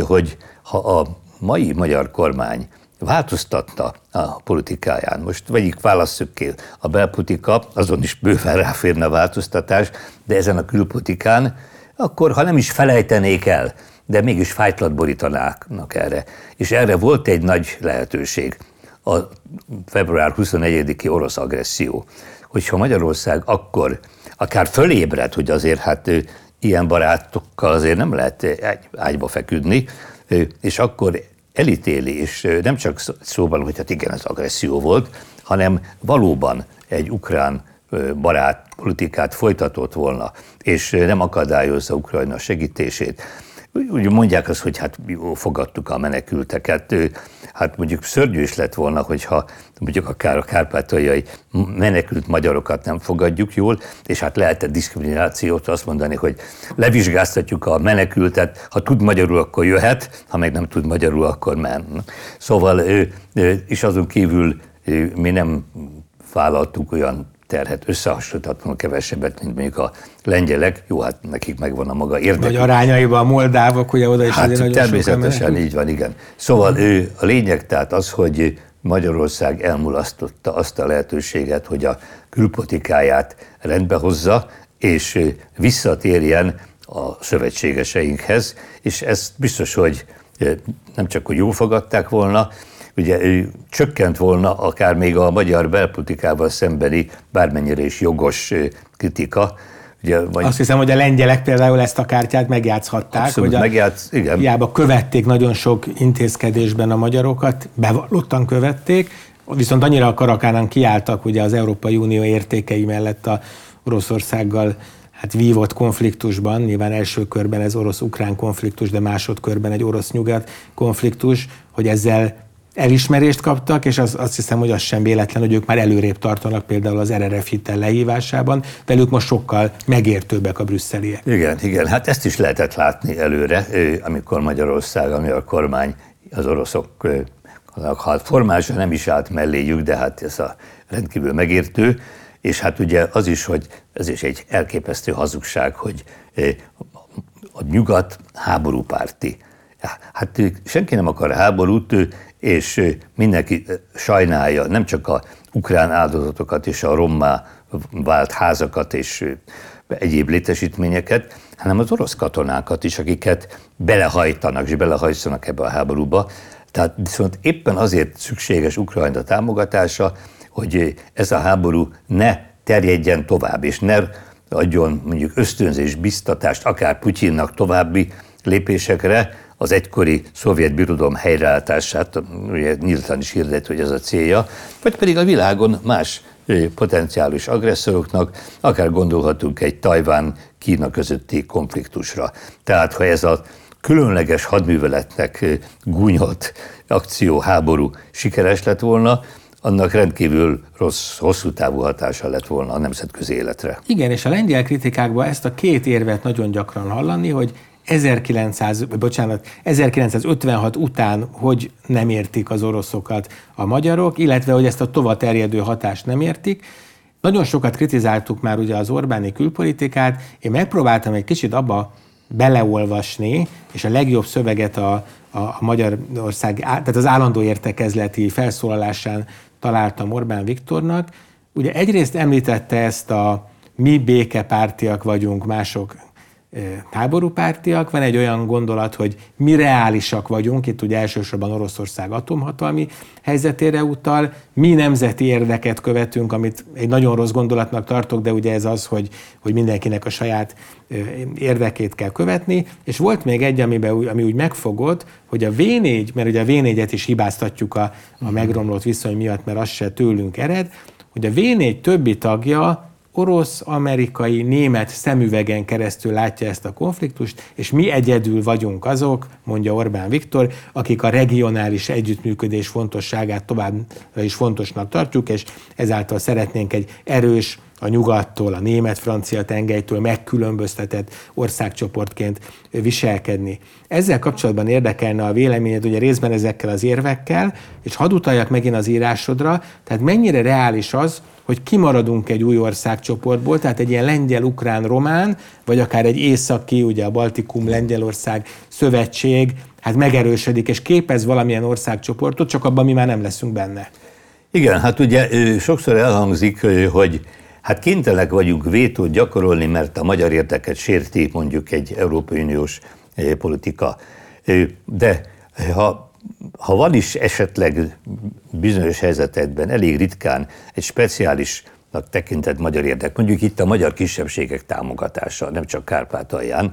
hogy ha a mai magyar kormány változtatta a politikáján. Most vegyük, válasszuk ki a belpolitika, azon is bőven ráférne a változtatás, de ezen a külpolitikán, akkor ha nem is felejtenék el, de mégis fájtlat borítanáknak erre. És erre volt egy nagy lehetőség, a február 24-i orosz agresszió. Hogyha Magyarország akkor akár fölébred, hogy azért hát ilyen barátokkal azért nem lehet ágyba feküdni, és akkor elítéli, és nem csak szóval, hogy hát igen, ez agresszió volt, hanem valóban egy ukrán barát politikát folytatott volna, és nem akadályozza Ukrajna segítését. Úgy mondják azt, hogy hát fogadtuk a menekülteket, hát mondjuk szörnyű is lett volna, hogyha mondjuk akár a kárpátaljai menekült magyarokat nem fogadjuk jól, és hát lehet egy diszkriminációt azt mondani, hogy levizsgáztatjuk a menekültet, ha tud magyarul, akkor jöhet, ha meg nem tud magyarul, akkor men. Szóval, és azon kívül mi nem vállaltuk olyan terhet összehasonlíthatóan kevesebbet, mint mondjuk a lengyelek. Jó, hát nekik megvan a maga érdekük. Vagy arányaiban a moldávok, ugye oda is hát azért természetesen így van, igen. Szóval ő, a lényeg tehát az, hogy Magyarország elmulasztotta azt a lehetőséget, hogy a külpolitikáját rendbe hozza, és visszatérjen a szövetségeseinkhez, és ezt biztos, hogy nem csak, hogy jól fogadták volna, ugye ő csökkent volna akár még a magyar belpolitikával szembeni bármennyire is jogos kritika, Ugye, vagy... Azt hiszem, hogy a lengyelek például ezt a kártyát megjátszhatták, Abszolút, hogy megjátsz, igen. hiába követték nagyon sok intézkedésben a magyarokat, bevallottan követték, viszont annyira a karakánán kiálltak ugye az Európai Unió értékei mellett a Oroszországgal hát vívott konfliktusban, nyilván első körben ez orosz-ukrán konfliktus, de másodkörben egy orosz-nyugat konfliktus, hogy ezzel elismerést kaptak, és az, azt hiszem, hogy az sem véletlen, hogy ők már előrébb tartanak például az RRF hitel lehívásában, velük most sokkal megértőbbek a brüsszeliek. Igen, igen, hát ezt is lehetett látni előre, amikor Magyarország, ami a kormány az oroszok hát formálisan nem is állt melléjük, de hát ez a rendkívül megértő, és hát ugye az is, hogy ez is egy elképesztő hazugság, hogy a nyugat háborúpárti. Hát senki nem akar háborút, és mindenki sajnálja nem csak a ukrán áldozatokat és a rommá vált házakat és egyéb létesítményeket, hanem az orosz katonákat is, akiket belehajtanak és belehajtanak ebbe a háborúba. Tehát viszont éppen azért szükséges Ukrajna támogatása, hogy ez a háború ne terjedjen tovább, és ne adjon mondjuk ösztönzés, biztatást akár Putyinnak további lépésekre, az egykori szovjet birodalom helyreállítását, ugye nyíltan is hirdet, hogy ez a célja, vagy pedig a világon más potenciális agresszoroknak, akár gondolhatunk egy Tajván-Kína közötti konfliktusra. Tehát, ha ez a különleges hadműveletnek gúnyolt akció, háború sikeres lett volna, annak rendkívül rossz, hosszú távú hatása lett volna a nemzetközi életre. Igen, és a lengyel kritikákban ezt a két érvet nagyon gyakran hallani, hogy 1900, bocsánat, 1956 után hogy nem értik az oroszokat a magyarok, illetve hogy ezt a tova terjedő hatást nem értik. Nagyon sokat kritizáltuk már ugye az Orbáni külpolitikát, én megpróbáltam egy kicsit abba beleolvasni, és a legjobb szöveget a, a, a Magyarország, tehát az állandó értekezleti felszólalásán találtam Orbán Viktornak. Ugye egyrészt említette ezt a mi békepártiak vagyunk, mások háború pártiak, van egy olyan gondolat, hogy mi reálisak vagyunk, itt ugye elsősorban Oroszország atomhatalmi helyzetére utal, mi nemzeti érdeket követünk, amit egy nagyon rossz gondolatnak tartok, de ugye ez az, hogy, hogy mindenkinek a saját érdekét kell követni, és volt még egy, amiben, ami úgy megfogott, hogy a V4, mert ugye a V4-et is hibáztatjuk a, a megromlott viszony miatt, mert az se tőlünk ered, hogy a V4 többi tagja orosz, amerikai, német szemüvegen keresztül látja ezt a konfliktust, és mi egyedül vagyunk azok, mondja Orbán Viktor, akik a regionális együttműködés fontosságát továbbra is fontosnak tartjuk, és ezáltal szeretnénk egy erős, a nyugattól, a német-francia tengelytől megkülönböztetett országcsoportként viselkedni. Ezzel kapcsolatban érdekelne a véleményed, ugye részben ezekkel az érvekkel, és hadd utaljak megint az írásodra, tehát mennyire reális az, hogy kimaradunk egy új országcsoportból, tehát egy ilyen lengyel-ukrán-román, vagy akár egy északi, ugye a Baltikum, Lengyelország szövetség, hát megerősödik és képez valamilyen országcsoportot, csak abban mi már nem leszünk benne. Igen, hát ugye sokszor elhangzik, hogy hát kénytelenek vagyunk vétót gyakorolni, mert a magyar érdeket sérti mondjuk egy Európai Uniós politika. De ha ha van is esetleg bizonyos helyzetekben elég ritkán egy speciálisnak tekintett magyar érdek, mondjuk itt a magyar kisebbségek támogatása, nem csak Kárpátalján,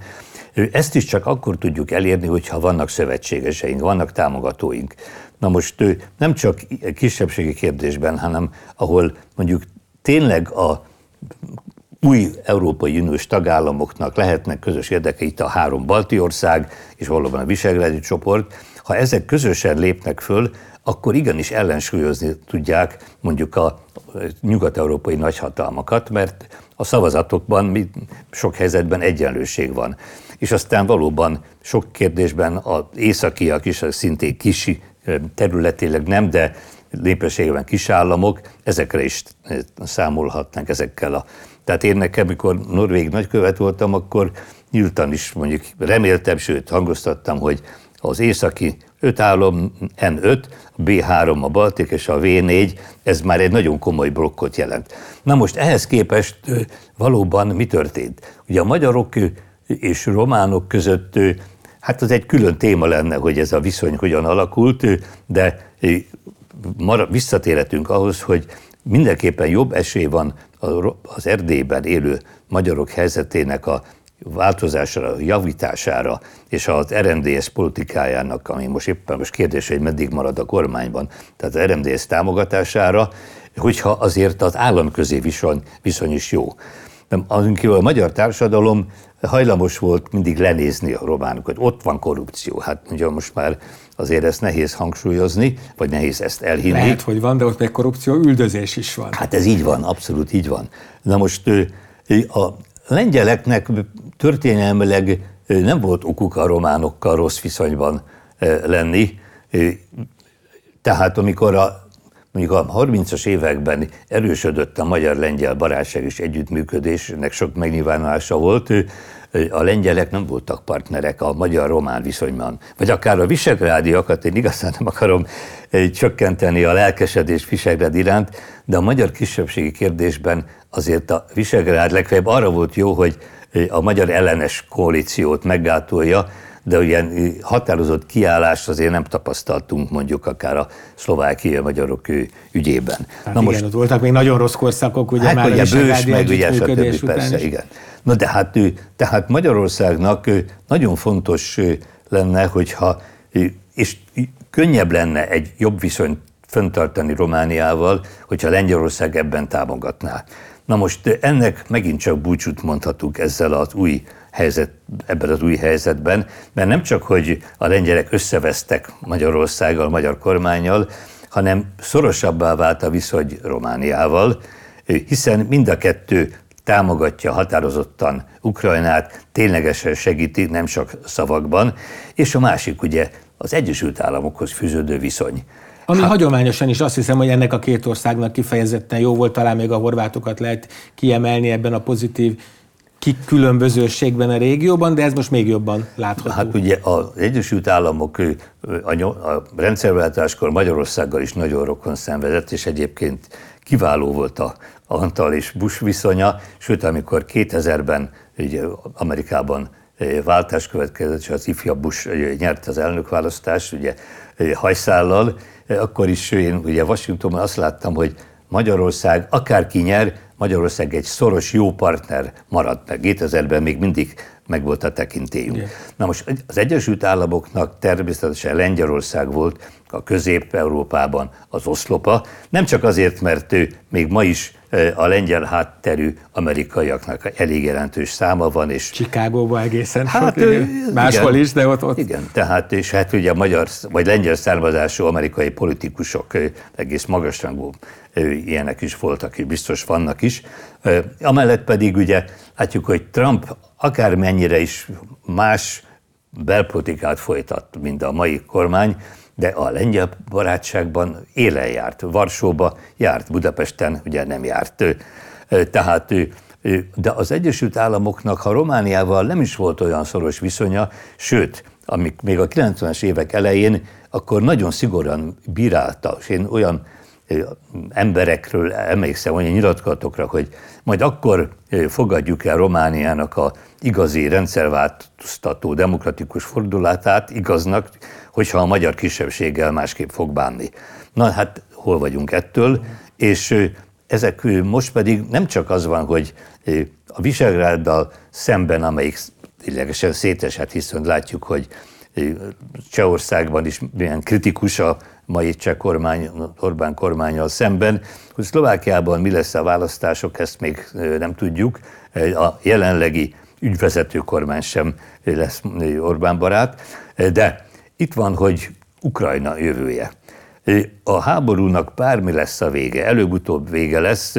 ezt is csak akkor tudjuk elérni, hogyha vannak szövetségeseink, vannak támogatóink. Na most nem csak kisebbségi kérdésben, hanem ahol mondjuk tényleg a új Európai Uniós tagállamoknak lehetnek közös érdekei, itt a három balti ország, és valóban a Visegrádi csoport, ha ezek közösen lépnek föl, akkor igenis ellensúlyozni tudják mondjuk a nyugat-európai nagyhatalmakat, mert a szavazatokban sok helyzetben egyenlőség van. És aztán valóban sok kérdésben az északiak is, szintén kisi területileg nem, de népességben kisállamok, ezekre is számolhatnak ezekkel a... Tehát én nekem, mikor Norvég nagykövet voltam, akkor nyíltan is mondjuk reméltem, sőt hangoztattam, hogy az északi 5 állam N5, a B3 a Baltik és a V4, ez már egy nagyon komoly blokkot jelent. Na most ehhez képest valóban mi történt? Ugye a magyarok és románok között, hát az egy külön téma lenne, hogy ez a viszony hogyan alakult, de visszatérhetünk ahhoz, hogy mindenképpen jobb esély van az Erdélyben élő magyarok helyzetének a változására, javítására és az RMDS politikájának, ami most éppen most kérdés, hogy meddig marad a kormányban, tehát az RMDS támogatására, hogyha azért az államközi viszony, viszony is jó. Amikor a magyar társadalom hajlamos volt mindig lenézni a románokat. Ott van korrupció. Hát ugye most már azért ezt nehéz hangsúlyozni, vagy nehéz ezt elhinni. Lehet, hogy van, de ott még korrupció üldözés is van. Hát ez így van, abszolút így van. Na most a lengyeleknek történelmileg nem volt okuk a románokkal rossz viszonyban lenni. Tehát amikor a mondjuk a 30-as években erősödött a magyar-lengyel barátság és együttműködésnek sok megnyilvánulása volt, a lengyelek nem voltak partnerek a magyar-román viszonyban. Vagy akár a visegrádiakat, én igazán nem akarom csökkenteni a lelkesedés Visegrád iránt, de a magyar kisebbségi kérdésben azért a Visegrád legfeljebb arra volt jó, hogy a magyar ellenes koalíciót meggátolja, de ilyen határozott kiállást azért nem tapasztaltunk mondjuk akár a szlovákiai magyarok ügyében. Hát Na igen, most, ott voltak még nagyon rossz korszakok, ugye hát már ugye bős, meg ugye, stb. persze, igen. Na de hát, tehát Magyarországnak nagyon fontos lenne, hogyha, és könnyebb lenne egy jobb viszonyt föntartani Romániával, hogyha Lengyelország ebben támogatná. Na most ennek megint csak búcsút mondhatunk ezzel az új helyzet, ebben az új helyzetben, mert nem csak, hogy a lengyelek összevesztek Magyarországgal, magyar kormányjal, hanem szorosabbá vált a viszony Romániával, hiszen mind a kettő támogatja határozottan Ukrajnát, ténylegesen segíti, nem csak szavakban, és a másik ugye az Egyesült Államokhoz fűződő viszony. Ami hát, hagyományosan is azt hiszem, hogy ennek a két országnak kifejezetten jó volt, talán még a horvátokat lehet kiemelni ebben a pozitív kikülönbözőségben a régióban, de ez most még jobban látható. Hát ugye az Egyesült Államok a, a rendszerváltáskor Magyarországgal is nagyon rokon szenvedett, és egyébként kiváló volt a Antal és Bush viszonya, sőt, amikor 2000-ben ugye Amerikában váltás következett, és az ifjabb Bush nyert az elnökválasztást, ugye hajszállal, akkor is én ugye Washingtonban azt láttam, hogy Magyarország akárki nyer, Magyarország egy szoros jó partner maradt meg. 2000-ben még mindig megvolt a tekintélyünk. Igen. Na most az Egyesült Államoknak természetesen Lengyelország volt a Közép-Európában az oszlopa, nem csak azért, mert ő még ma is a lengyel hátterű amerikaiaknak elég jelentős száma van. És Chicagóban egészen hát, sok, igen. máshol igen, is, de ott, ott. Igen, tehát és hát ugye magyar vagy lengyel származású amerikai politikusok egész magasrangú ilyenek is voltak, és biztos vannak is. Amellett pedig ugye látjuk, hogy Trump akármennyire is más belpolitikát folytat, mint a mai kormány, de a lengyel barátságban élen járt. Varsóba járt, Budapesten ugye nem járt. Tehát de az Egyesült Államoknak, ha Romániával nem is volt olyan szoros viszonya, sőt, amik még a 90-es évek elején, akkor nagyon szigorúan bírálta, és én olyan emberekről emlékszem, olyan nyilatkozatokra, hogy majd akkor fogadjuk el Romániának a igazi rendszerváltoztató demokratikus fordulatát igaznak, hogyha a magyar kisebbséggel másképp fog bánni. Na hát hol vagyunk ettől, és ezek most pedig nem csak az van, hogy a Visegráddal szemben, amelyik ténylegesen szétesett, hiszen látjuk, hogy Csehországban is milyen kritikus a mai cseh kormány, Orbán kormányal szemben, hogy Szlovákiában mi lesz a választások, ezt még nem tudjuk. A jelenlegi ügyvezető kormány sem lesz Orbán barát, de itt van, hogy Ukrajna jövője. A háborúnak bármi lesz a vége, előbb-utóbb vége lesz,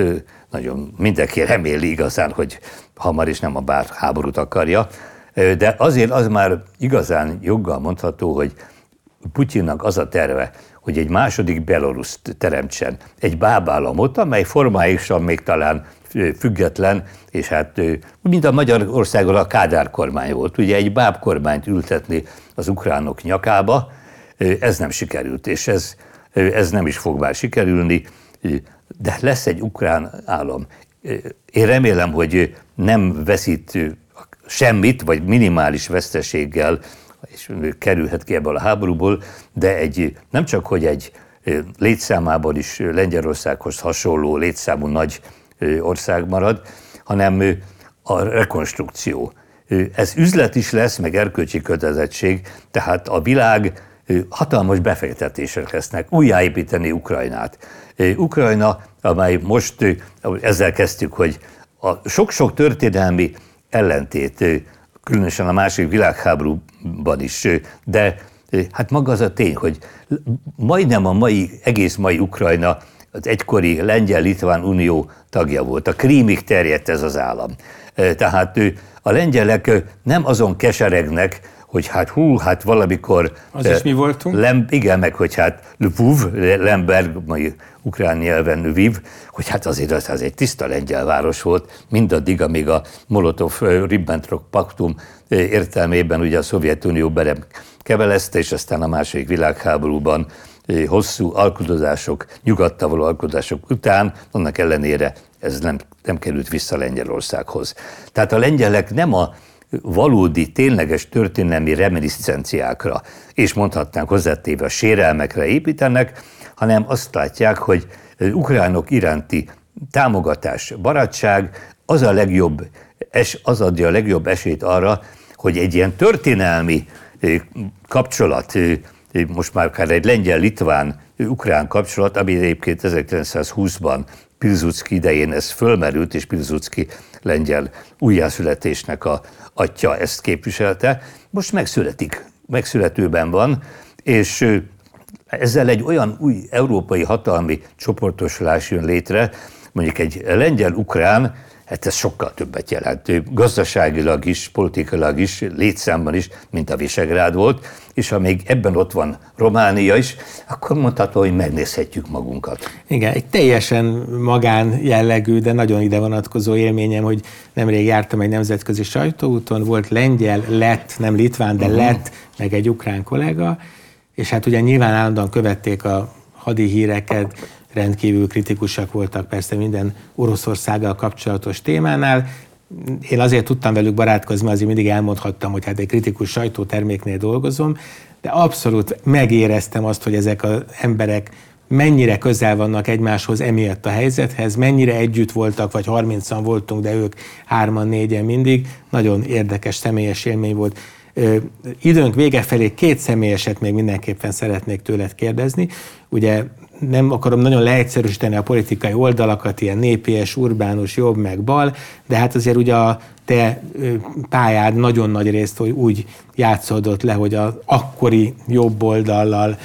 nagyon mindenki reméli igazán, hogy hamar is nem a bár háborút akarja, de azért az már igazán joggal mondható, hogy Putyinnak az a terve, hogy egy második Belaruszt teremtsen, egy bábállamot, amely formálisan még talán független, és hát mint a Magyarországon a Kádár kormány volt, ugye egy báb kormányt ültetni az ukránok nyakába, ez nem sikerült, és ez, ez nem is fog már sikerülni, de lesz egy ukrán állam. Én remélem, hogy nem veszít semmit, vagy minimális veszteséggel, és kerülhet ki ebből a háborúból, de egy, nem csak, hogy egy létszámában is Lengyelországhoz hasonló létszámú nagy ország marad, hanem a rekonstrukció. Ez üzlet is lesz, meg erkölcsi kötelezettség, tehát a világ hatalmas befektetések lesznek, újjáépíteni Ukrajnát. Ukrajna, amely most ezzel kezdtük, hogy a sok-sok történelmi ellentét, különösen a második világháborúban is, de hát maga az a tény, hogy majdnem a mai, egész mai Ukrajna az egykori Lengyel-Litván Unió tagja volt. A krímig terjedt ez az állam. Tehát a lengyelek nem azon keseregnek, hogy hát hú, hát valamikor... Az is mi voltunk? Lem, igen, meg hogy hát Lvov, Lemberg, mai ukrán nyelven Lviv, hogy hát azért az, az egy tiszta lengyel város volt, mindaddig, amíg a Molotov-Ribbentrop paktum értelmében ugye a Szovjetunió berem kevelezte, és aztán a második világháborúban hosszú alkudozások, nyugatta való alkudozások után, annak ellenére ez nem, nem került vissza Lengyelországhoz. Tehát a lengyelek nem a valódi, tényleges történelmi reminiscenciákra, és mondhatnánk hozzátéve a sérelmekre építenek, hanem azt látják, hogy ukránok iránti támogatás, barátság az a legjobb, az adja a legjobb esélyt arra, hogy egy ilyen történelmi kapcsolat most már akár egy lengyel-litván-ukrán kapcsolat, ami egyébként 1920-ban Pilzucki idején ez fölmerült, és Pilzucki lengyel újjászületésnek a atya ezt képviselte, most megszületik, megszületőben van, és ezzel egy olyan új európai hatalmi csoportosulás jön létre, mondjuk egy lengyel-ukrán Hát ez sokkal többet jelent. Gazdaságilag is, politikailag is, létszámban is, mint a Visegrád volt, és ha még ebben ott van Románia is, akkor mondható, hogy megnézhetjük magunkat. Igen, egy teljesen magán jellegű, de nagyon ide vonatkozó élményem, hogy nemrég jártam egy nemzetközi sajtóúton, volt lengyel, lett, nem litván, de uh-huh. lett, meg egy ukrán kollega, és hát ugye nyilván állandóan követték a hadi híreket, rendkívül kritikusak voltak persze minden Oroszországgal kapcsolatos témánál. Én azért tudtam velük barátkozni, azért mindig elmondhattam, hogy hát egy kritikus sajtóterméknél dolgozom, de abszolút megéreztem azt, hogy ezek az emberek mennyire közel vannak egymáshoz emiatt a helyzethez, mennyire együtt voltak, vagy 30-an voltunk, de ők hárman, négyen mindig. Nagyon érdekes személyes élmény volt. Ö, időnk vége felé két személyeset még mindenképpen szeretnék tőled kérdezni. Ugye nem akarom nagyon leegyszerűsíteni a politikai oldalakat, ilyen népies, urbánus, jobb meg bal, de hát azért ugye a te pályád nagyon nagy részt úgy játszódott le, hogy az akkori jobb oldallal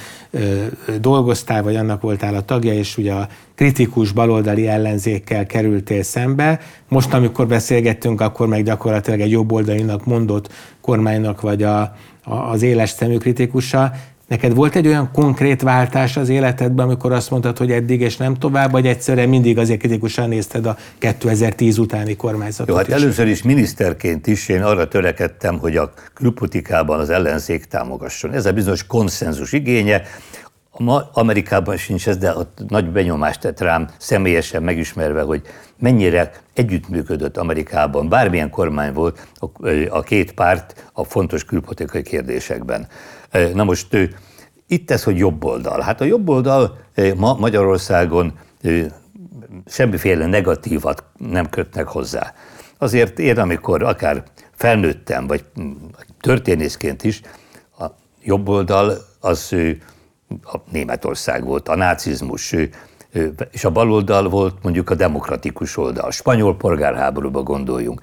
dolgoztál, vagy annak voltál a tagja, és ugye a kritikus baloldali ellenzékkel kerültél szembe. Most, amikor beszélgettünk, akkor meg gyakorlatilag egy jobboldalinak mondott kormánynak vagy a, a, az éles szemű kritikusa. Neked volt egy olyan konkrét váltás az életedben, amikor azt mondtad, hogy eddig és nem tovább, vagy egyszerűen mindig azért kritikusan nézted a 2010 utáni kormányzatot Jó, hát is? először is miniszterként is én arra törekedtem, hogy a külpolitikában az ellenzék támogasson. Ez a bizonyos konszenzus igénye. Ma Amerikában sincs ez, de ott nagy benyomást tett rám személyesen megismerve, hogy mennyire együttműködött Amerikában, bármilyen kormány volt a két párt a fontos külpolitikai kérdésekben. Na most itt ez, hogy jobb oldal. Hát a jobb oldal ma Magyarországon semmiféle negatívat nem kötnek hozzá. Azért én, amikor akár felnőttem, vagy történészként is, a jobb oldal az a Németország volt, a nácizmus, és a baloldal volt mondjuk a demokratikus oldal. A spanyol polgárháborúba gondoljunk.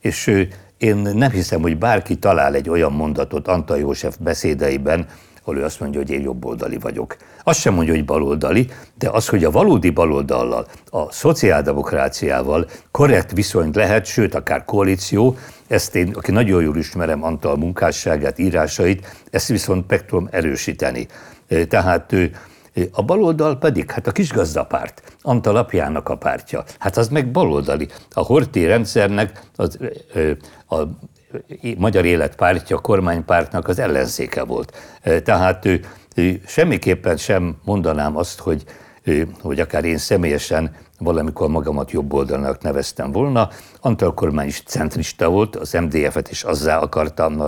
És én nem hiszem, hogy bárki talál egy olyan mondatot Antal József beszédeiben, ahol ő azt mondja, hogy én jobboldali vagyok. Azt sem mondja, hogy baloldali, de az, hogy a valódi baloldallal, a szociáldemokráciával korrekt viszonyt lehet, sőt, akár koalíció, ezt én, aki nagyon jól ismerem Antal munkásságát, írásait, ezt viszont meg tudom erősíteni. Tehát ő, a baloldal pedig, hát a kisgazdapárt, Antal apjának a pártja, hát az meg baloldali. A Horti rendszernek az, a, Magyar Életpártja, a kormánypártnak az ellenzéke volt. Tehát ő, ő, semmiképpen sem mondanám azt, hogy, ő, hogy akár én személyesen valamikor magamat jobb oldalnak neveztem volna. Antal kormány is centrista volt, az MDF-et is azzá akartam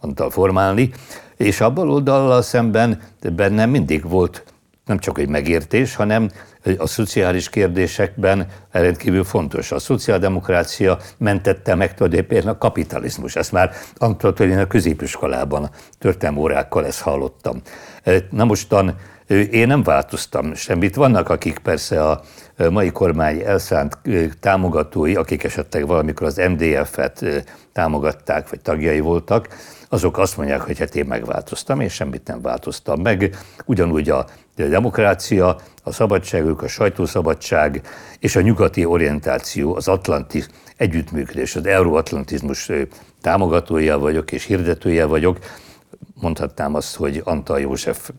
Antal formálni, és a baloldallal szemben bennem mindig volt nem csak egy megértés, hanem a szociális kérdésekben rendkívül fontos. A szociáldemokrácia mentette meg tulajdonképpen a kapitalizmus. Ezt már Antonin a középiskolában történelmi órákkal ezt hallottam. Na mostan én nem változtam semmit. Vannak, akik persze a mai kormány elszánt támogatói, akik esetleg valamikor az MDF-et támogatták, vagy tagjai voltak, azok azt mondják, hogy hát én megváltoztam, én semmit nem változtam meg. Ugyanúgy a demokrácia, a szabadságok, a sajtószabadság és a nyugati orientáció, az atlanti együttműködés, az euróatlantizmus támogatója vagyok és hirdetője vagyok, mondhatnám azt, hogy Antal József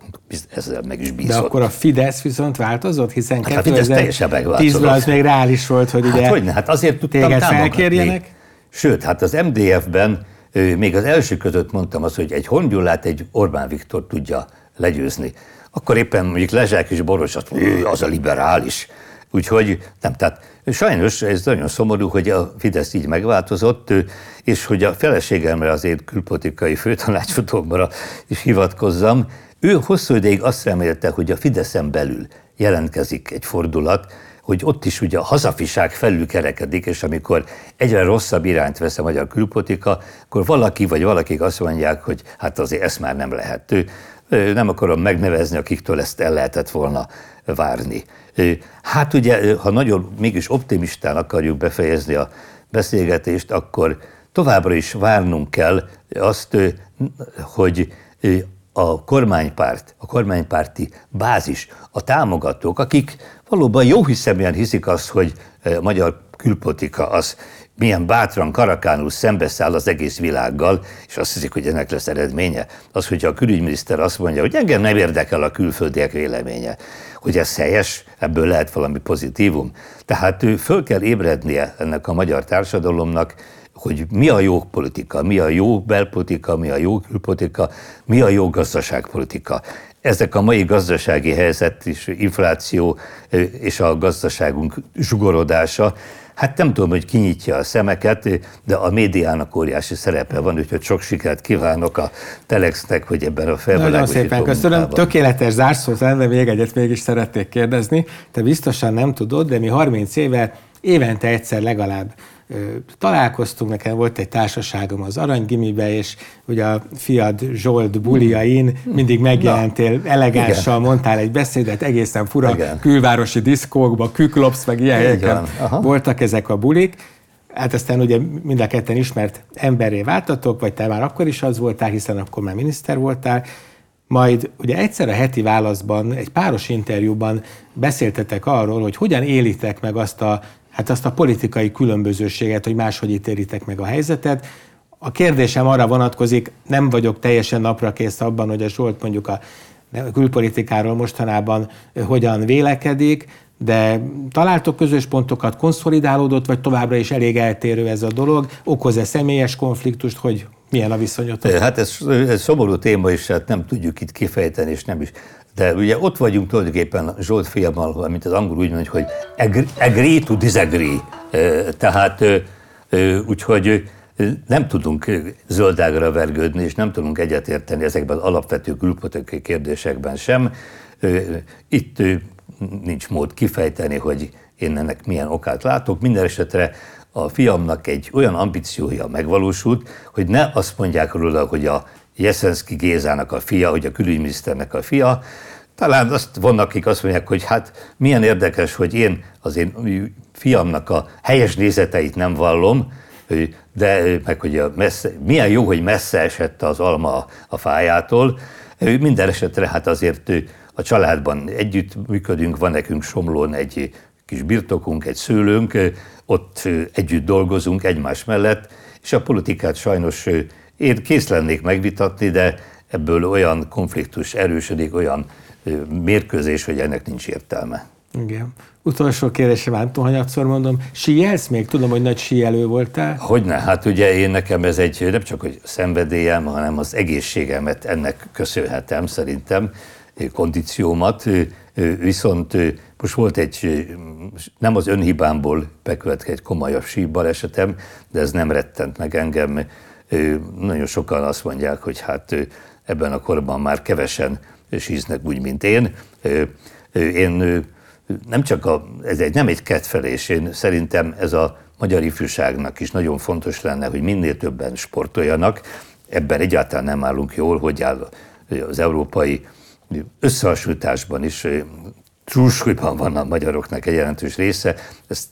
ezzel meg is bízott. De akkor a Fidesz viszont változott, hiszen hát a Fidesz teljesen megváltozott. az még reális volt, hogy hát ugye hogyne, hát azért tudtam téged felkérjenek. Sőt, hát az MDF-ben még az első között mondtam azt, hogy egy Hongyullát egy Orbán Viktor tudja legyőzni. Akkor éppen mondjuk Lezsák és Boros azt az a liberális. Úgyhogy nem, tehát sajnos ez nagyon szomorú, hogy a Fidesz így megváltozott, és hogy a feleségemre az én külpolitikai főtanácsadómra is hivatkozzam, ő hosszú ideig azt remélte, hogy a Fideszen belül jelentkezik egy fordulat, hogy ott is ugye a hazafiság felülkerekedik, és amikor egyre rosszabb irányt vesz a magyar külpolitika, akkor valaki vagy valakik azt mondják, hogy hát azért ezt már nem lehet. Nem akarom megnevezni, akiktől ezt el lehetett volna várni. Hát ugye, ha nagyon mégis optimistán akarjuk befejezni a beszélgetést, akkor továbbra is várnunk kell azt, hogy a kormánypárt, a kormánypárti bázis, a támogatók, akik valóban jó hiszeműen hiszik azt, hogy a magyar külpolitika az milyen bátran, karakánul szembeszáll az egész világgal, és azt hiszik, hogy ennek lesz eredménye. Az, hogyha a külügyminiszter azt mondja, hogy engem nem érdekel a külföldiek véleménye, hogy ez helyes, ebből lehet valami pozitívum. Tehát ő föl kell ébrednie ennek a magyar társadalomnak, hogy mi a jó politika, mi a jó belpolitika, mi a jó külpolitika, mi a jó gazdaságpolitika. Ezek a mai gazdasági helyzet és infláció és a gazdaságunk zsugorodása, Hát nem tudom, hogy kinyitja a szemeket, de a médiának óriási szerepe van, úgyhogy sok sikert kívánok a Telexnek, hogy ebben a felvilágosító Nagyon szépen köszönöm. Munkában. Tökéletes zárszó de még egyet mégis szeretnék kérdezni. Te biztosan nem tudod, de mi 30 éve évente egyszer legalább találkoztunk, nekem volt egy társaságom az Aranygimibe, és ugye a fiad Zsolt buliain mindig megjelentél elegánssal, mondtál egy beszédet, egészen fura igen. külvárosi diszkókba, küklopsz, meg ilyen helyeken voltak ezek a bulik. Hát aztán ugye mind a ketten ismert emberré váltatok, vagy te már akkor is az voltál, hiszen akkor már miniszter voltál, majd ugye egyszer a heti válaszban, egy páros interjúban beszéltetek arról, hogy hogyan élitek meg azt a hát azt a politikai különbözőséget, hogy máshogy ítélitek meg a helyzetet. A kérdésem arra vonatkozik, nem vagyok teljesen napra kész abban, hogy a Zsolt mondjuk a külpolitikáról mostanában hogyan vélekedik, de találtok közös pontokat, konszolidálódott, vagy továbbra is elég eltérő ez a dolog? Okoz-e személyes konfliktust, hogy milyen a viszonyotok? Hát ez, ez szomorú téma, és hát nem tudjuk itt kifejteni, és nem is de ugye ott vagyunk tulajdonképpen Zsolt fiammal, mint az angol úgy mondja, hogy agree to disagree. Tehát úgyhogy nem tudunk zöldágra vergődni, és nem tudunk egyetérteni ezekben az alapvető külpolitikai kérdésekben sem. Itt nincs mód kifejteni, hogy én ennek milyen okát látok. Minden esetre a fiamnak egy olyan ambíciója megvalósult, hogy ne azt mondják róla, hogy a Jeszenszki Gézának a fia, hogy a külügyminiszternek a fia. Talán azt vannak, akik azt mondják, hogy hát milyen érdekes, hogy én az én fiamnak a helyes nézeteit nem vallom, de meg hogy a messze, milyen jó, hogy messze esett az alma a fájától. Minden esetre hát azért a családban együtt működünk, van nekünk Somlón egy kis birtokunk, egy szőlőnk, ott együtt dolgozunk egymás mellett, és a politikát sajnos én kész lennék megvitatni, de ebből olyan konfliktus erősödik, olyan mérkőzés, hogy ennek nincs értelme. Igen. Utolsó kérdésem, nem tudom, hanyatszor mondom, síjelsz még? Tudom, hogy nagy síjelő voltál. Hogyne, hát ugye én nekem ez egy nem csak hogy szenvedélyem, hanem az egészségemet ennek köszönhetem szerintem, kondíciómat, viszont most volt egy, nem az önhibámból bekövetkezett egy komolyabb síbalesetem, de ez nem rettent meg engem, nagyon sokan azt mondják, hogy hát ebben a korban már kevesen síznek úgy, mint én. Én nem csak a, ez egy, nem egy kedvelés, én szerintem ez a magyar ifjúságnak is nagyon fontos lenne, hogy minél többen sportoljanak. Ebben egyáltalán nem állunk jól, hogy áll az európai összehasonlításban is túlsúlyban van a magyaroknak egy jelentős része, ez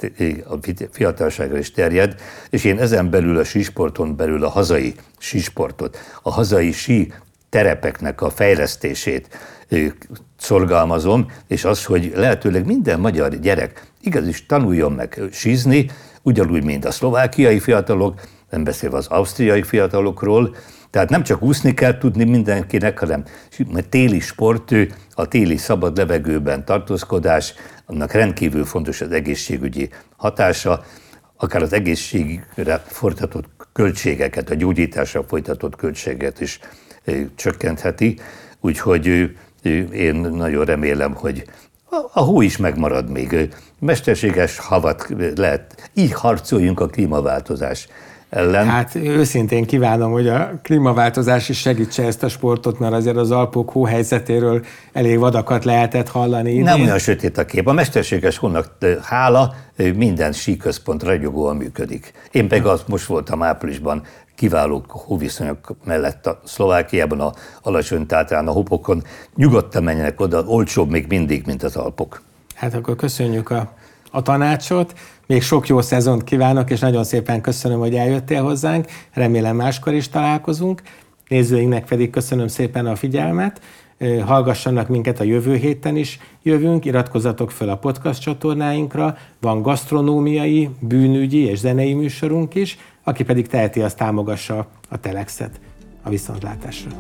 a fiatalságra is terjed, és én ezen belül a sísporton belül a hazai sísportot, a hazai sí terepeknek a fejlesztését szorgalmazom, és az, hogy lehetőleg minden magyar gyerek igaz is tanuljon meg sízni, ugyanúgy, mint a szlovákiai fiatalok, nem beszélve az ausztriai fiatalokról, tehát nem csak úszni kell tudni mindenkinek, hanem téli sport, a téli szabad levegőben tartózkodás, annak rendkívül fontos az egészségügyi hatása, akár az egészségre folytatott költségeket, a gyógyításra folytatott költséget is csökkentheti. Úgyhogy én nagyon remélem, hogy a hó is megmarad még. Mesterséges havat lehet. Így harcoljunk a klímaváltozás ellen. Hát őszintén kívánom, hogy a klímaváltozás is segítse ezt a sportot, mert azért az Alpok hóhelyzetéről elég vadakat lehetett hallani. Idén. Nem olyan sötét a kép. A mesterséges hónak hála minden síközpont ragyogóan működik. Én pedig az most voltam áprilisban kiváló hóviszonyok mellett a Szlovákiában, a alacsony tátrán, a hopokon. Nyugodtan menjenek oda, olcsóbb még mindig, mint az Alpok. Hát akkor köszönjük a, a tanácsot. Még sok jó szezont kívánok, és nagyon szépen köszönöm, hogy eljöttél hozzánk. Remélem máskor is találkozunk. Nézőinknek pedig köszönöm szépen a figyelmet. hallgassanak minket a jövő héten is. Jövünk, iratkozatok fel a podcast csatornáinkra, van gasztronómiai, bűnügyi és zenei műsorunk is, aki pedig teheti, az támogassa a Telexet a viszontlátásra.